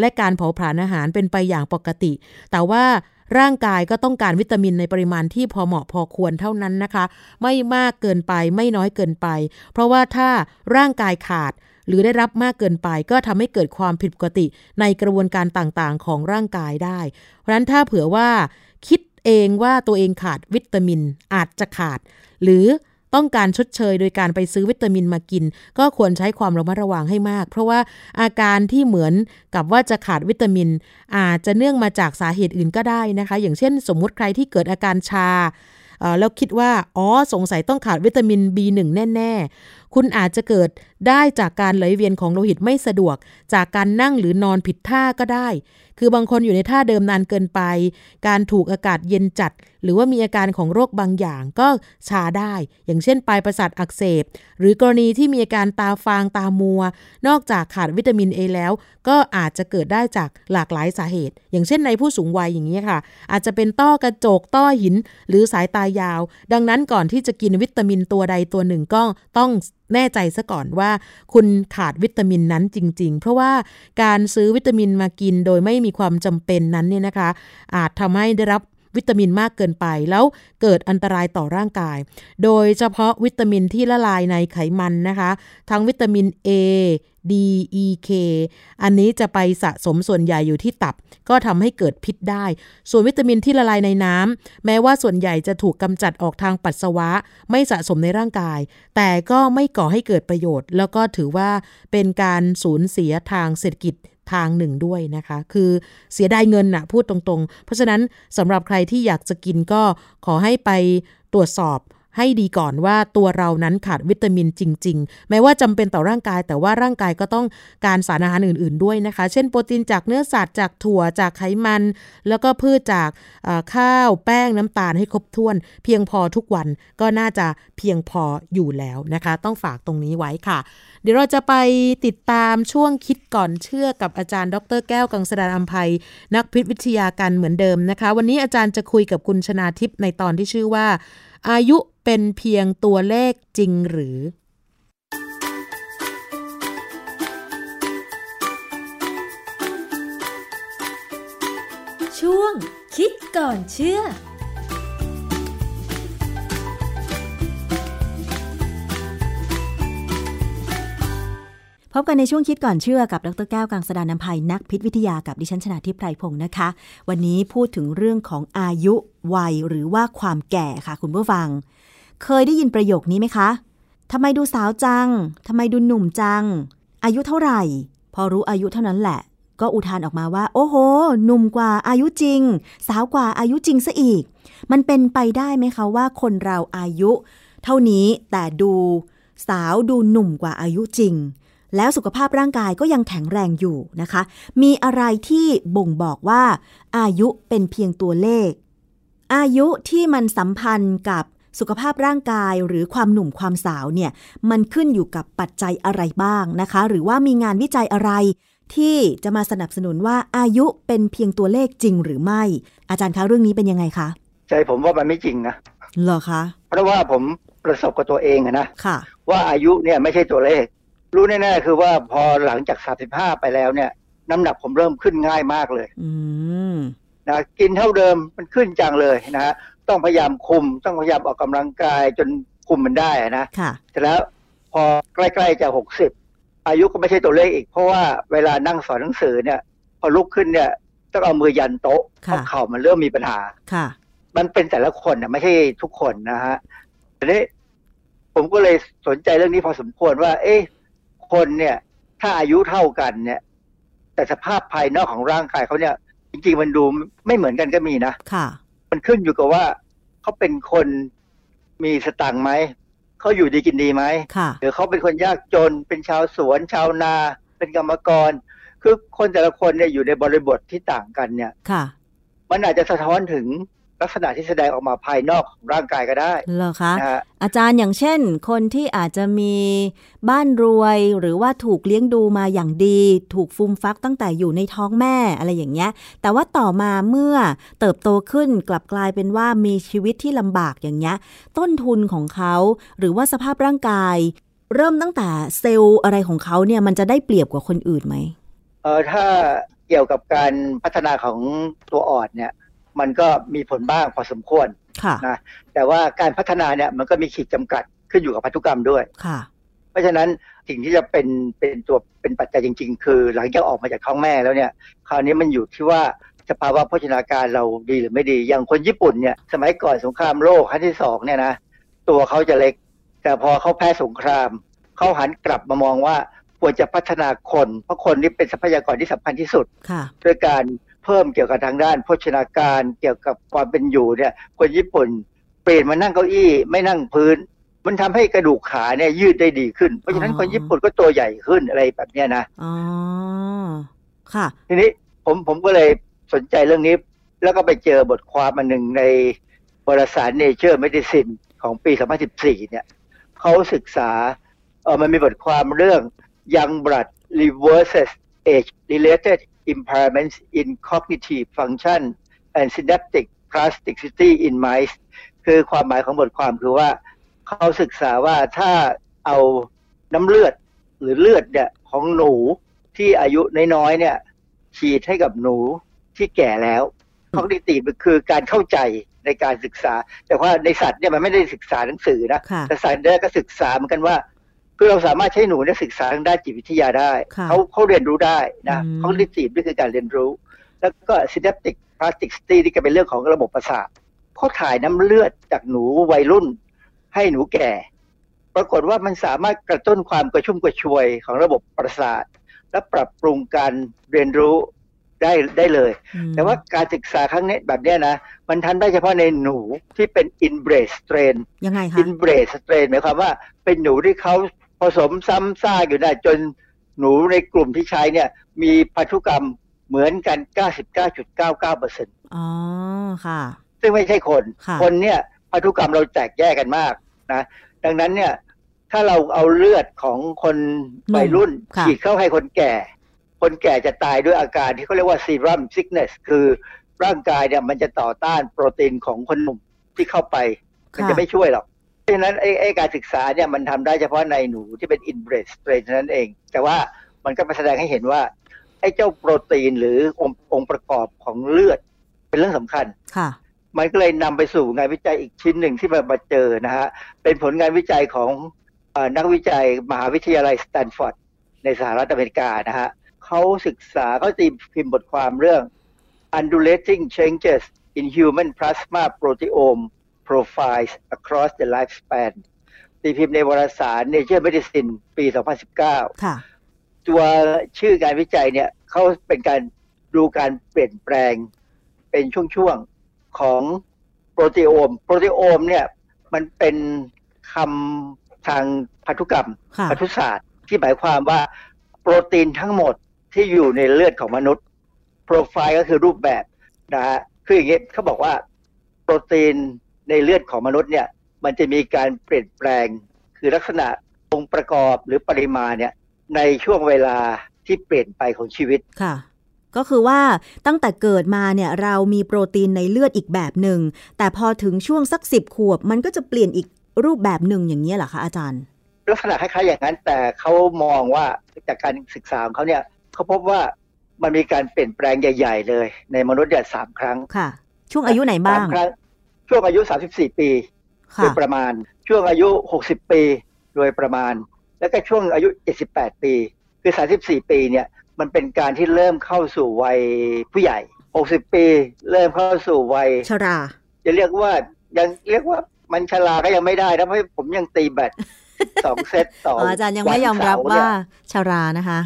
และการเผาผลาญอาหารเป็นไปอย่างปกติ แต่ว่าร่างกายก็ต้องการวิตามินในปริมาณที่พอเหมาะพอควรเท่านั้นนะคะ ไม่มากเกินไปไม่น้อยเกินไป เพราะว่าถ้าร่างกายขาด หรือได้รับมากเกินไปก็ทำให้เกิดความผิดปกติในกระบวนการต่างๆ ของร่างกายได้ เพราะฉะนั้นถ้าเผื่อว่าคิดเองว่าตัวเองขาดวิตามินอาจจะขาด หรือต้องการชดเชยโดยการไปซื้อวิตามินมากิน ก็ควรใช้ความระมัดระวังให้มาก เพราะว่าอาการที่เหมือนกับว่าจะขาดวิตามิน อาจจะเนื่องมาจากสาเหตุอื่นก็ได้นะคะ อย่างเช่น สมมุติใครที่เกิดอาการชาแล้วคิดว่า อ๋อ สงสัยต้องขาดวิตามิน B1 แน่ๆ คุณอาจจะเกิดได้จากการไหลเวียนของโลหิตไม่สะดวก จากการนั่งหรือนอนผิดท่าก็ได้ คือบางคนอยู่ในท่าเดิมนานเกินไป การถูกอากาศเย็นจัด หรือว่ามีอาการของโรคบางอย่างก็ชาได้ อย่างเช่นปลายประสาทอักเสบ หรือกรณีที่มีอาการตาฟางตามัว นอกจากขาดวิตามินเอแล้ว ก็อาจจะเกิดได้จากหลากหลายสาเหตุ อย่างเช่นในผู้สูงวัยอย่างนี้ค่ะ อาจจะเป็นต้อกระจกต้อหิน หรือสายตายาว ดังนั้นก่อนที่จะกินวิตามินตัวใดตัวหนึ่งก็ต้องแน่ใจซะก่อนว่า คุณขาดวิตามินนั้นจริง ๆ เพราะว่าการซื้อวิตามินมากินโดยไม่มีความจำเป็นนั้นเนี่ยนะคะ อาจทำให้ได้รับ วิตามินมากเกินไป แล้วเกิดอันตรายต่อร่างกาย โดยเฉพาะวิตามินที่ละลายในไขมันนะคะ ทั้งวิตามิน A D E K อันนี้จะไปสะสมส่วนใหญ่อยู่ที่ตับ ก็ทำให้เกิดพิษได้ ส่วนวิตามินที่ละลายในน้ำแม้ว่าส่วนใหญ่จะถูกกำจัดออกทางปัสสาวะ ไม่สะสมในร่างกาย แต่ก็ไม่ก่อให้เกิดประโยชน์ แล้วก็ถือว่าเป็นการสูญเสียทางเศรษฐกิจ ทางหนึ่งด้วยนะคะ คือเสียดายเงินนะพูดตรงๆ เพราะฉะนั้นสำหรับใครที่อยากจะกินก็ขอให้ไปตรวจสอบ ให้ดีก่อนว่าตัวเรานั้นขาดวิตามินจริง ๆ แม้ว่าจำเป็นต่อร่างกาย แต่ว่าร่างกายก็ต้องการสารอาหารอื่น ๆ ด้วยนะคะ เช่นโปรตีนจากเนื้อสัตว์จากถั่วจากไขมัน แล้วก็พืชจากข้าวแป้งน้ำตาลให้ครบถ้วน เพียงพอทุกวันก็น่าจะเพียงพออยู่แล้วนะคะ ต้องฝากตรงนี้ไว้ค่ะ เดี๋ยวเราจะไปติดตามช่วงคิดก่อนเชื่อกับอาจารย์ ดร แก้วกังสดานอัมภัยนักพิษวิทยากันเหมือนเดิมนะคะ วันนี้อาจารย์จะคุยกับคุณชนาทิพย์ในตอนที่ชื่อว่า อายุเป็นเพียงตัวเลขจริงหรือ ช่วงคิดก่อนเชื่อ พบกันในช่วงคิดก่อนเชื่อกับดรแก้วกังสดานนภัยนักพิษวิทยากับดิฉันชนาทิพไพรพงศ์นะคะ วันนี้พูดถึงเรื่องของอายุวัยหรือว่าความแก่ค่ะ คุณผู้ฟัง เคยได้ยินประโยคนี้ไหมคะทำไมดูสาวจังทำไมดูหนุ่มจัง อายุเท่าไหร่ พอรู้อายุเท่านั้นแหละ ก็อุทานออกมาว่า โอ้โห หนุ่มกว่าอายุจริง สาวกว่าอายุจริงซะอีก มันเป็นไปได้ไหมคะว่าคนเราอายุ เท่านี้แต่ดูสาวดูหนุ่มกว่าอายุจริง แล้วสุขภาพร่างกายก็ยังแข็งแรงอยู่นะคะ มีอะไรที่บ่งบอกว่า อายุเป็นเพียงตัวเลข อายุที่มันสัมพันธ์กับสุขภาพร่างกายหรือความหนุ่มความสาวเนี่ยมันขึ้นอยู่กับปัจจัยอะไรบ้างนะคะ หรือว่ามีงานวิจัยอะไร ที่จะมาสนับสนุนว่าอายุเป็นเพียงตัวเลขจริงหรือไม่ อาจารย์คะเรื่องนี้เป็นยังไงคะใจผมว่ามันไม่จริงนะเหรอคะ เพราะว่าผมประสบกับตัวเองอะนะค่ะ ว่าอายุเนี่ยไม่ใช่ตัวเลข รู้แน่ๆคือว่าพอหลังจาก35ไปแล้วเนี่ย น้ำหนักผมเริ่มขึ้นง่ายมากเลยอืมนะกินเท่าเดิมมันขึ้นจังเลยนะฮะต้องพยายามคุม ต้องพยายามออกกำลังกายจนคุมมันได้อะนะค่ะเสร็จแล้วพอใกล้ๆจะ60อายุก็ไม่ใช่ตัวเลขอีก เพราะว่าเวลานั่งสอนหนังสือเนี่ย พอลุกขึ้นเนี่ยต้องเอามือยันโต๊ะเพค่ะราะเข่ามันเริ่มมีปัญหาค่ะ มันเป็นแต่ละคนนะไม่ใช่ทุกคนนะฮะทีนี้ผมก็เลยสนใจเรื่องนี้พอสมควรว่า เอ๊ะ คนเนี่ย ถ้าอายุเท่ากันเนี่ย แต่สภาพภายนอกของร่างกายเขาเนี่ย จริงๆมันดูไม่เหมือนกันก็มีนะค่ะ มันขึ้นอยู่กับว่าเขาเป็นคนมีสตังค์ไหมเขาอยู่ดีกินดีไหมค่ะ หรือเขาเป็นคนยากจนเป็นชาวสวนชาวนา เป็นกรรมกร คือคนแต่ละคนเนี่ยอยู่ในบริบทที่ต่างกันเนี่ยค่ะ มันอาจจะสะท้อนถึง ลักษณะที่แสดงออกมาภายนอกของร่างกายก็ได้เหรอคะนะฮะอาจารย์อย่างเช่น คนที่อาจจะมีบ้านรวยหรือว่าถูกเลี้ยงดูมาอย่างดี ถูกฟุมฟักตั้งแต่อยู่ในท้องแม่อะไรอย่างเงี้ย แต่ว่าต่อมาเมื่อเติบโตขึ้นกลับกลายเป็นว่ามีชีวิตที่ลำบากอย่างเงี้ย ต้นทุนของเขาหรือว่าสภาพร่างกาย เริ่มตั้งแต่เซลล์อะไรของเขาเนี่ยมันจะได้เปรียบกว่าคนอื่นไหมเออถ้าเกี่ยวกับการพัฒนาของตัวอ่อนเนี่ย มันก็มีผลบ้างพอสมควรค่ะนะแต่ว่าการพัฒนาเนี่ยมันก็มีขีดจำกัดขึ้นอยู่กับพันธุกรรมด้วยค่ะ เพราะฉะนั้นสิ่งที่จะเป็นเป็นตัวเป็นปัจจัยจริง ๆ คือ หลังจากออกมาจากท้องแม่แล้วเนี่ย คราวนี้มันอยู่ที่ว่าสภาวะโภชนาการเราดีหรือไม่ดี อย่างคนญี่ปุ่นเนี่ยสมัยก่อนสงครามโลกครั้งที่สองเนี่ยนะตัวเขาจะเล็ก แต่พอเขาแพ้สงครามเขาหันกลับมามองว่าควรจะพัฒนาคน เพราะคนนี่เป็นทรัพยากรที่สำคัญที่สุดค่ะด้วยการ เพิ่มเกี่ยวกับทางด้านโภชนาการเกี่ยวกับความเป็นอยู่เนี่ย คนญี่ปุ่นเปลี่ยนมานั่งเก้าอี้ไม่นั่งพื้น มันทำให้กระดูกขาเนี่ยยืดได้ดีขึ้น เพราะฉะนั้นอ๋อคนญี่ปุ่นก็ตัวใหญ่ขึ้นอะไรแบบเนี้ยนะอ๋อค่ะ ทีนี้ผมผมก็เลยสนใจเรื่องนี้ แล้วก็ไปเจอบทความอันหนึ่งในวารสาร Nature Medicine ของปี 2014 เนี่ยเขาศึกษาเออมันมีบทความเรื่อง Young Blood Reverses Age Related Impairments in Cognitive Function and Synaptic Plasticity in Mice คือความหมายของบทความคือว่า เขาศึกษาว่าถ้าเอาน้ำเลือดหรือเลือดเนี่ยของหนูที่อายุน้อยๆเนี่ย ฉีดให้กับหนูที่แก่แล้วคอกนิทีฟคือการเข้าใจในการศึกษา แต่ว่าในสัตว์เนี่ยมันไม่ได้ศึกษาหนังสือนะค่ะแต่สัตว์เนี่ยก็ศึกษาเหมือนกันว่า คือเราสามารถใช้หนูเนี่ยศึกษาทางด้านจิตวิทยาได้ค่ะเขาเขาเรียนรู้ได้นะอืมคอกนิทีฟนี่คือการเรียนรู้ แล้วก็ synaptic plasticity ที่ก็เป็นเรื่องของระบบประสาทเขาถ่ายน้ำเลือดจากหนูวัยรุ่น ให้หนูแก่ ปรากฏว่ามันสามารถกระตุ้นความกระชุ่มกระชวยของระบบประสาท และปรับปรุงการเรียนรู้ได้ได้เลยอืมแต่ว่าการศึกษาครั้งนี้แบบเนี้ยนะ มันทำได้เฉพาะในหนูที่เป็น inbred strain ยังไงคะ inbred strain หมายความว่าเป็นหนูที่เขาผ สมซ้ำซากอยู่ได้จนหนูในกลุ่มที่ใช้เนี่ย มีพันธุกรรมเหมือนกัน 99.99%อ๋อค่ะ ซึ่งไม่ใช่คนค่ะคนเนี่ยพันธุกรรมเราแตกแยกกันมากนะ ดังนั้นเนี่ย ถ้าเราเอาเลือดของคนวัยรุ่นค่ะฉีดเข้าให้คนแก่ คนแก่จะตายด้วยอาการที่เขาเรียกว่า serum sickness คือร่างกายเนี่ยมันจะต่อต้านโปรตีนของคนหนุ่มที่เข้าไป มันจะไม่ช่วยหรอก เพราะฉะนั้นไอ้ไอ้การศึกษาเนี่ยมันทำได้เฉพาะในหนูที่เป็น inbred strain เท่านั้นเอง แต่ว่ามันก็มาแสดงให้เห็นว่า ไอ้เจ้าโปรตีนหรือองค์องค์ประกอบของเลือดเป็นเรื่องสำคัญค่ะมันก็เลยนำไปสู่งานวิจัยอีกชิ้นหนึ่งที่มามาเจอนะฮะ เป็นผลงานวิจัยของเออนักวิจัยมหาวิทยาลัยสแตนฟอร์ดในสหรัฐอเมริกานะฮะเขาศึกษาเขาตีพิมพ์บทความเรื่อง undulating changes in human plasma proteome profiles across the lifespan ตีพิมพ์ในวารสาร Nature Medicine ปี 2019ค่ะตัวชื่อการวิจัยเนี่ยเขาเป็นการดูการเปลี่ยนแปลงเป็นช่วงๆของโปรตีโอม โปรตีโอมเนี่ยมันเป็นคำทางพันธุกรรมค่ะพันธุศาสตร์ที่หมายความว่าโปรตีนทั้งหมดที่อยู่ในเลือดของมนุษย์ โปรไฟล์ก็คือรูปแบบนะฮะคืออย่างนี้เขาบอกว่าโปรตีน ในเลือดของมนุษย์เนี่ยมันจะมีการเปลี่ยนแปลง คือลักษณะองค์ประกอบหรือปริมาณเนี่ยในช่วงเวลาที่เปลี่ยนไปของชีวิตค่ะก็คือว่าตั้งแต่เกิดมาเนี่ยเรามีโปรตีนในเลือดอีกแบบหนึ่ง แต่พอถึงช่วงสักสิบขวบ มันก็จะเปลี่ยนอีกรูปแบบหนึ่งอย่างนี้ยเหรอคะอาจารย์ ลักษณะคล้ายๆอย่างนั้น แต่เขามองว่าจากการศึกษาของเขาเนี่ยเขาพบว่ามันมีการเปลี่ยนแปลงใหญ่ ๆ เลย ในมนุษย์เนี่ยสามครั้งค่ะ ช่วงอายุไหนบ้างสมครั้ง ช่วงอายุ 34 ปีโดค่ะยประมาณ ช่วงอายุ 60 ปีโดยประมาณ แล้วก็ช่วงอายุ 78 ปี คือ 34 ปีเนี่ยมันเป็นการที่เริ่มเข้าสู่วัยผู้ใหญ่ 60 ปี เริ่มเข้าสู่วัยชราจะเรียกว่ายังเรียกว่ามันชราก็ยังไม่ได้นะเพราะผมยังตีแบตสองเซตต่ออ๋ออาจารย์ยังไม่ยอมรับนเสว่าเนี่ยชรานะคะ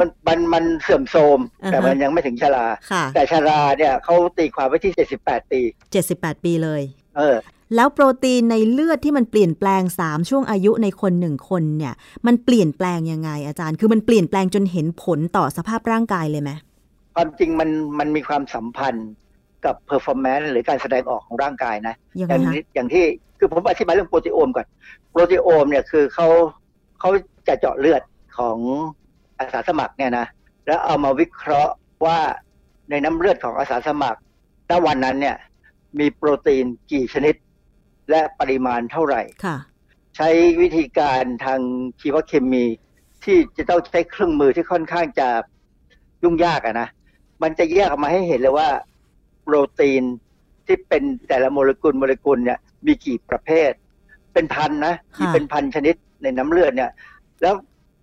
มันมันมันเสื่อมโทรมอ่าฮะแต่มันยังไม่ถึงชราค่ะแต่ชราเนี่ยเขาตีความไว้ที่78ปี78ปีเลย เออ แล้วโปรตีนในเลือดที่มันเปลี่ยนแปลง3ช่วงอายุในคนหนึ่งคนเนี่ย มันเปลี่ยนแปลงยังไงอาจารย์ คือมันเปลี่ยนแปลงจนเห็นผลต่อสภาพร่างกายเลยไหมความจริงมันมันมีความสัมพันธ์กับ performance หรือการแสดงออกของร่างกายนะยังอไงย่างคะนี้อย่างที่คือผมอธิบายเรื่องโปรตีโอมก่อน โปรตีโอมเนี่ยคือเขาเขาจะเจาะเลือดของ อาสาสมัครเนี่ยนะแล้วเอามาวิเคราะห์ว่าในน้ำเลือดของอาสาสมัครณวันนั้นเนี่ย มีโปรตีนกี่ชนิด และปริมาณเท่าไหร่ค่ะใช้วิธีการทางชีวเคมีที่จะต้องใช้เครื่องมือที่ค่อนข้างจะยุ่งยากอะนะ มันจะแยกออกมาให้เห็นเลยว่า โปรตีนที่เป็นแต่ละโมเลกุลโมเลกุลเนี่ย มีกี่ประเภท เป็นพันนะค่ะมีเป็นพันชนิดในน้ำเลือดเนี่ย แล้ว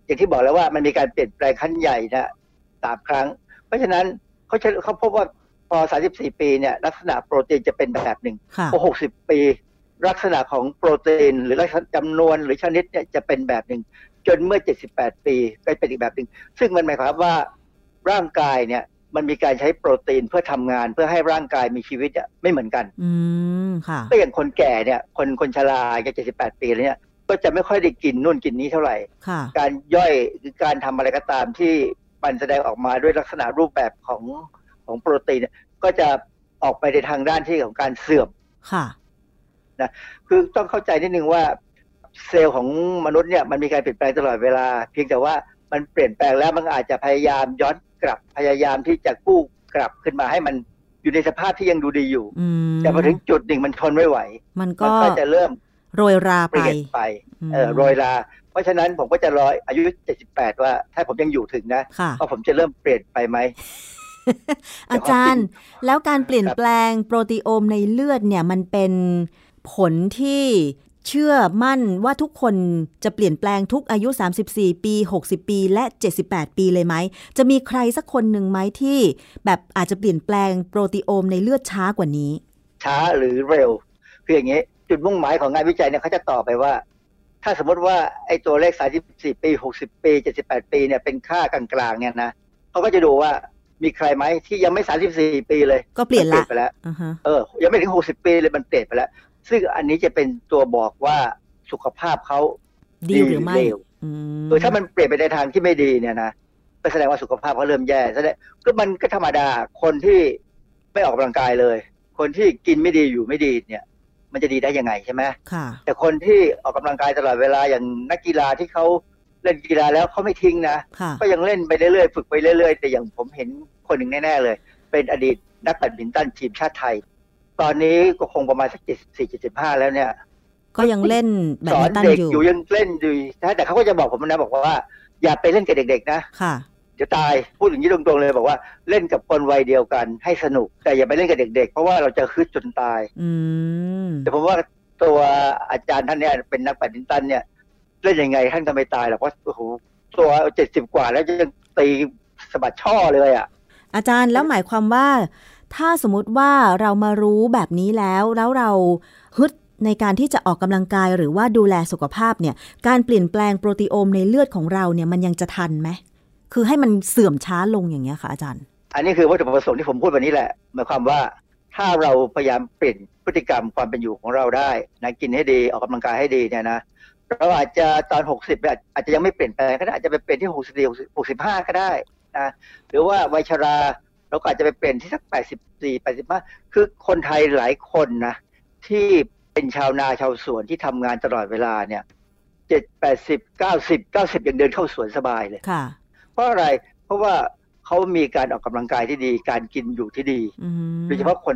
อย่างที่บอกแล้วว่ามันมีการเปลี่ยนแปลงขั้นใหญ่นะสามครั้ง เพราะฉะนั้นเขาใช้เขาพบว่าพอ 34 ปีเนี่ยลักษณะโปรตีนจะเป็นแบบหนึ่งค่ะพอ 60 ปี ลักษณะของโปรตีน หรือลักษณะจำนวนหรือชนิดเนี่ยจะเป็นแบบหนึ่ง จนเมื่อ 78 ปีก็เป็นอีกแบบหนึ่ง ซึ่งมันหมายความว่าร่างกายเนี่ยมันมีการใช้โปรตีนเพื่อทำงานเพื่อให้ร่างกายมีชีวิตอะไม่เหมือนกัน อืมค่ะ ก็อย่างคนแก่เนี่ย คนคนชราแก78ปีแล้วเนี่ย ก็จะไม่ค่อยได้กินนู่นกินนี้เท่าไหร่ค่ะการย่อยหรือการทำอะไรก็ตามที่มันแสดงออกมาด้วยลักษณะรูปแบบของของโปรตีนเนี่ยก็จะออกไปในทางด้านที่ของการเสื่อม ค่ะคือต้องเข้าใจนิดนึงว่าเซลล์ของมนุษย์เนี่ยมันมีการเปลี่ยนแปลงตลอดเวลา เพียงแต่ว่ามันเปลี่ยนแปลงแล้วมันอาจจะพยายามย้อนกลับพยายามที่จะกู้กลับขึ้นมาให้มันอยู่ในสภาพที่ยังดูดีอยู่อืมแต่พอถึงจุดหนึ่งมันทนไม่ไหว มันมัก็ก็จะเริ่ม โรยราเปไปลี่ยนไปเออมโรยลาเพราะฉะนั้นผมก็จะรออายุ 78 ว่า ถ้าผมยังอยู่ถึงนะค่ะว่าผมจะเริ่มเปลี่ยนไปไหมอาจารย์ แล้วการเปลี่ยนแปลงโปรตีโอมในเลือดเนี่ยมันเป็นผลที่เชื่อมั่นว่าทุกคนจะเปลี่ยนแปลงทุกอายุ 34 ปี 60 ปี และ 78 ปีเลยไหม จะมีใครสักคนหนึ่งไหมที่แบบอาจจะเปลี่ยนแปลงโปรตีโอมในเลือดช้ากว่านี้ ช้าหรือเร็ว คืออย่างนี้ จุดมุ่งหมายของงานวิจัยเนี่ยเขาจะต่อไปว่า ถ้าสมมติว่าไอ้ตัวเลข34ปี60ปี78ปีเนี่ยเป็นค่ากลางๆเนี่ยนะเขาก็จะดูว่ามีใครไหมที่ยังไม่34ปีเลย ก็เปลี่ยนละไปแล้วอ่าฮะเออ ยังไม่ถึง60ปีเลยมันเปลี่ยนไปแล้ว ซึ่งอันนี้จะเป็นตัวบอกว่าสุขภาพเขาดีหรือไม่เลวอืมเออถ้ามันเปลี่ยนไปในทางที่ไม่ดีเนี่ยนะก็แสดงว่าสุขภาพเขาเริ่มแย่แสดงก็มันก็ธรรมดาคนที่ไม่ออกกำลังกายเลย คนที่กินไม่ดีอยู่ไม่ดีเนี่ย มันจะดีได้ยังไงใช่ไหมค่ะแต่คนที่ออกกำลังกายตลอดเวลาอย่างนักกีฬาที่เขาเล่นกีฬาแล้วเขาไม่ทิ้งนะค่ะก็ยังเล่นไปเรื่อยๆ ฝึกไปเรื่อยๆ แต่อย่างผมเห็นคนหนึ่งแน่ๆเลย เป็นอดีตนักแบดมินตันทีมชาติไทย ตอนนี้ก็คงประมาณสักเจ็ดสี่เจ็ดสิบห้าแล้วเนี่ย ก็ยังเล่นแบดสอมินนตันเด็กอยู่อยู่ยังเล่นอยู่นะแต่เขาก็จะบอกผมนะบอกว่า อย่าไปเล่นกับเด็กๆนะ ค่ะเดี๋ยวตายพูดอย่างนี้ตรงๆเลยบอกว่าเล่นกับคนวัยเดียวกันให้สนุก แต่อย่าไปเล่นกับเด็ก ๆ เพราะว่าเราจะฮึดจนตายอืมแต่ผมว่าตัวอาจารย์ท่านเนี่ยเป็นนักแบดมินตันเนี่ยเล่นยังไงท่านก็ไม่ตายหรอกเพราะโอ้โหตัวเจ็ดสิบกว่าแล้วยังตีสะบัดช่อเลยอะ อาจารย์แล้วหมายความว่า ถ้าสมมติว่าเรามารู้แบบนี้แล้วแล้วเราฮึดในการที่จะออกกำลังกายหรือว่าดูแลสุขภาพเนี่ย การเปลี่ยนแปลงโปรตีโอมในเลือดของเราเนี่ยมันยังจะทันไหม คือให้มันเสื่อมช้าลงอย่างเงี้ยค่ะอาจารย์ อันนี้คือวัตถุประสงค์ที่ผมพูดวันนี้แหละหมายความว่าถ้าเราพยายามเปลี่ยนพฤติกรรมความเป็นอยู่ของเราได้นะกินให้ดีออกกำลังกายให้ดีเนี่ยนะเราอาจจะตอน 60เนี่ยอาจจะยังไม่เปลี่ยนแปลงก็ได้อาจจะไปเปลี่ยนที่64 65 ก็ได้นะหรือว่าวัยชราเราก็อาจจะไปเปลี่ยนที่สัก 84 85 คือคนไทยหลายคนนะที่เป็นชาวนาชาวสวนที่ทำงานตลอดเวลาเนี่ย 7 80 90 90ยังเดินเข้าสวนสบายเลยค่ะเพ ราะอะไร เพราะว่าเขามีการออกกำลังกายที่ดี การกินอยู่ที่ดีอืมโดยเฉพาะคน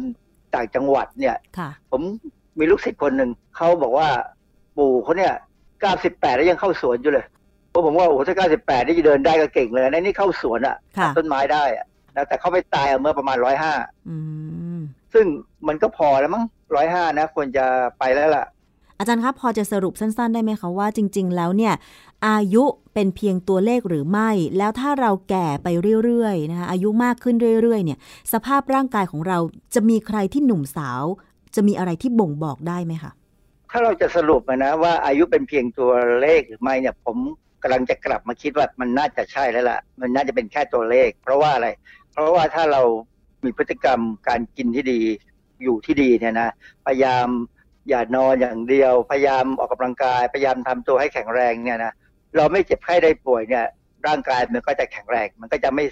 ต่างจังหวัดเนี่ยค่ะผมมีลูกศิษย์คนหนึ่งเขาบอกว่าปู่เขาเนี่ย98แล้วยังเข้าสวนอยู่เลยเพราะผมว่าโอ้โหถ้า98นี่จะเดินได้ก็เก่งเลยนะนี่เข้าสวนอะค่ะต้นไม้ได้อะนะแต่เขาไปตายเอาเมื่อประมาณ105อืมซึ่งมันก็พอแล้วมั้ง105นะควรจะไปแล้วล่ะ อาจารย์ครับพอจะสรุปสั้น ๆ ได้ไหมคะว่าจริง ๆ แล้วเนี่ย อายุเป็นเพียงตัวเลขหรือไม่ แล้วถ้าเราแก่ไปเรื่อยๆนะคะอายุมากขึ้นเรื่อยๆเนี่ยสภาพร่างกายของเราจะมีใครที่หนุ่มสาว จะมีอะไรที่บ่งบอกได้ไหมคะถ้าเราจะสรุปนะว่าอายุเป็นเพียงตัวเลขหรือไม่เนี่ยผมกำลังจะกลับมาคิดว่ามันน่าจะใช่แล้วล่ะ มันน่าจะเป็นแค่ตัวเลข เพราะว่าอะไร เพราะว่าถ้าเรามีพฤติกรรมการกินที่ดีอยู่ที่ดีเนี่ยนะพยายามอย่านอนอย่างเดียว พยายามออกกำลังกาย พยายามทำตัวให้แข็งแรงเนี่ยนะ เราไม่เจ็บไข้ได้ป่วยเนี่ย ร่างกายมันก็จะแข็งแรงมันก็จะไม่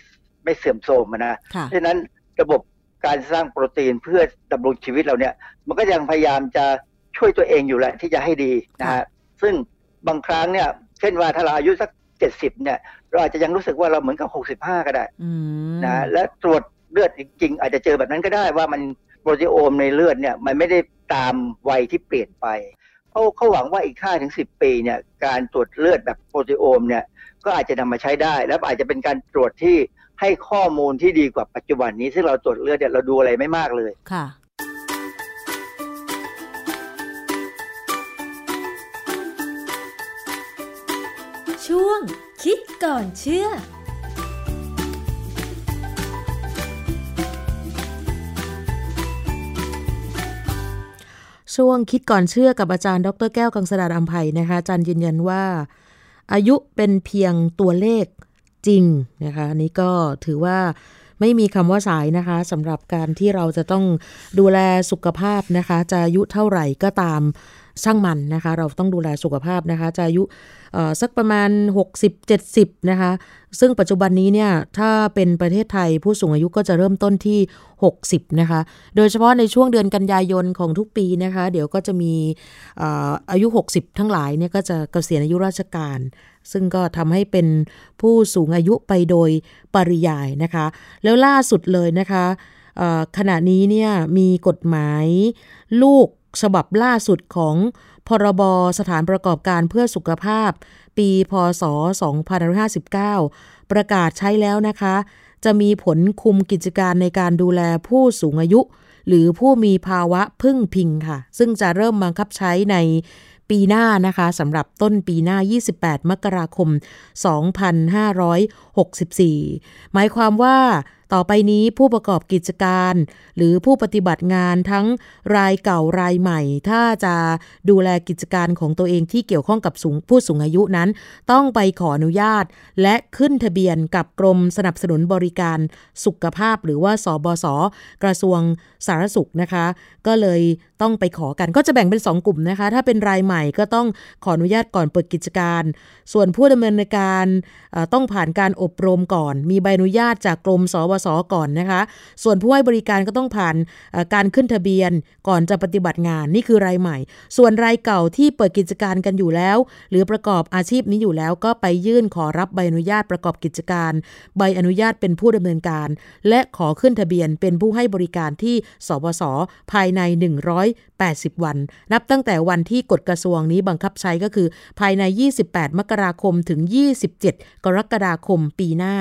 ไม่เสื่อมโทรมอะนะค่ะเพราะฉะนั้นระบบการสร้างโปรตีนเพื่อดำรงชีวิตเราเนี่ย มันก็ยังพยายามจะช่วยตัวเองอยู่แหละที่จะให้ดีนะฮะซึ่งบางครั้งเนี่ย เช่นว่าถ้าเราอายุสักเจ็ดสิบเนี่ย เราอาจจะยังรู้สึกว่าเราเหมือนกับหกสิบห้าก็ได้อืมนะและตรวจเลือดจริง ๆ อาจจะเจอแบบนั้นก็ได้ว่ามันโปรตีโอมในเลือดเนี่ย มันไม่ได้ตามวัยที่เปลี่ยนไป เขาเขาหวังว่าอีก5ถึง10ปีเนี่ยการตรวจเลือดแบบโปรตีโอมเนี่ยก็อาจจะนำมาใช้ได้ แล้วอาจจะเป็นการตรวจที่ให้ข้อมูลที่ดีกว่าปัจจุบันนี้ ซึ่งเราตรวจเลือดเนี่ยเราดูอะไรไม่มากเลยค่ะ ช่วงคิดก่อนเชื่อ ช่วงคิดก่อนเชื่อกับอาจารย์ ดรแก้วกังสดานอัมภัยนะคะอาจารย์ยืนยันว่า อายุเป็นเพียงตัวเลขจริงนะคะอันนี้ก็ถือว่าไม่มีคำว่าสายนะคะสำหรับการที่เราจะต้องดูแลสุขภาพนะคะ จะอายุเท่าไหร่ก็ตาม ช่างมันนะคะ เราต้องดูแลสุขภาพนะคะ จะอายุสักประมาณ 60-70 นะคะ ซึ่งปัจจุบันนี้เนี่ยถ้าเป็นประเทศไทยผู้สูงอายุก็จะเริ่มต้นที่ 60 นะคะ โดยเฉพาะในช่วงเดือนกันยายนของทุกปีนะคะ เดี๋ยวก็จะมีอายุ 60 ทั้งหลายเนี่ยก็จะเกษียณอายุราชการ ซึ่งก็ทำให้เป็นผู้สูงอายุไปโดยปริยายนะคะ แล้วล่าสุดเลยนะคะขณะนี้เนี่ยมีกฎหมายลูก ฉบับล่าสุดของพรบสถานประกอบการเพื่อสุขภาพ ปีพศ 2559 ประกาศใช้แล้วนะคะ จะมีผลคุมกิจการในการดูแลผู้สูงอายุ หรือผู้มีภาวะพึ่งพิงค่ะ ซึ่งจะเริ่มบังคับใช้ในปีหน้านะคะสำหรับต้นปีหน้า 28 มกราคม 2564 หมายความว่า ต่อไปนี้ผู้ประกอบกิจการ หรือผู้ปฏิบัติงานทั้งรายเก่ารายใหม่ ถ้าจะดูแลกิจการของตัวเองที่เกี่ยวข้องกับสูงผู้สูงอายุนั้น ต้องไปขออนุญาต และขึ้นทะเบียนกับกรมสนับสนุนบริการสุขภาพ หรือว่าสบศกระทรวงสาธารณสุขนะคะ ก็เลยต้องไปขอกันก็จะแบ่งเป็น 2 กลุ่มนะคะ ถ้าเป็นรายใหม่ก็ต้องขออนุญาตก่อนเปิดกิจการ ส่วนผู้ดำเนินการต้องผ่านการอบรมก่อน มีใบอนุญาตจากกรมสบศก่อนนะคะ ส่วนผู้ให้บริการก็ต้องผ่านการขึ้นทะเบียนก่อนจะปฏิบัติงานนี่คือรายใหม่ ส่วนรายเก่าที่เปิดกิจการกันอยู่แล้ว หรือประกอบอาชีพนี้อยู่แล้วก็ไปยื่นขอรับใบอนุญาตประกอบกิจการ ใบอนุญาตเป็นผู้ดำเนินการ และขอขึ้นทะเบียนเป็นผู้ให้บริการที่สบศภายใน 180 วัน นับตั้งแต่วันที่กฎกระทรวงนี้บังคับใช้ก็คือ ภายใน 28 มกราคมถึง 27 กรกฎาคมปีหน้า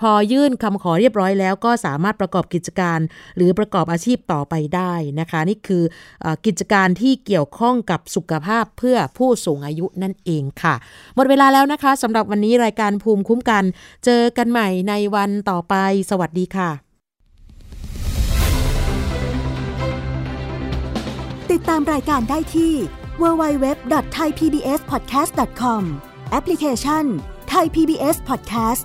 พอยื่นคำขอเรียบร้อยแล้วก็สามารถประกอบกิจการ หรือประกอบอาชีพต่อไปได้นะคะ นี่คืออกิจการที่เกี่ยวข้องกับสุขภาพเพื่อผู้สูงอายุนั่นเองค่ะ หมดเวลาแล้วนะคะสำหรับวันนี้รายการภูมิคุ้มกัน เจอกันใหม่ในวันต่อไป สวัสดีค่ะ ติดตามรายการได้ที่ www.thaipbspodcast.com แอปพลิเคชัน Thai PBS Podcast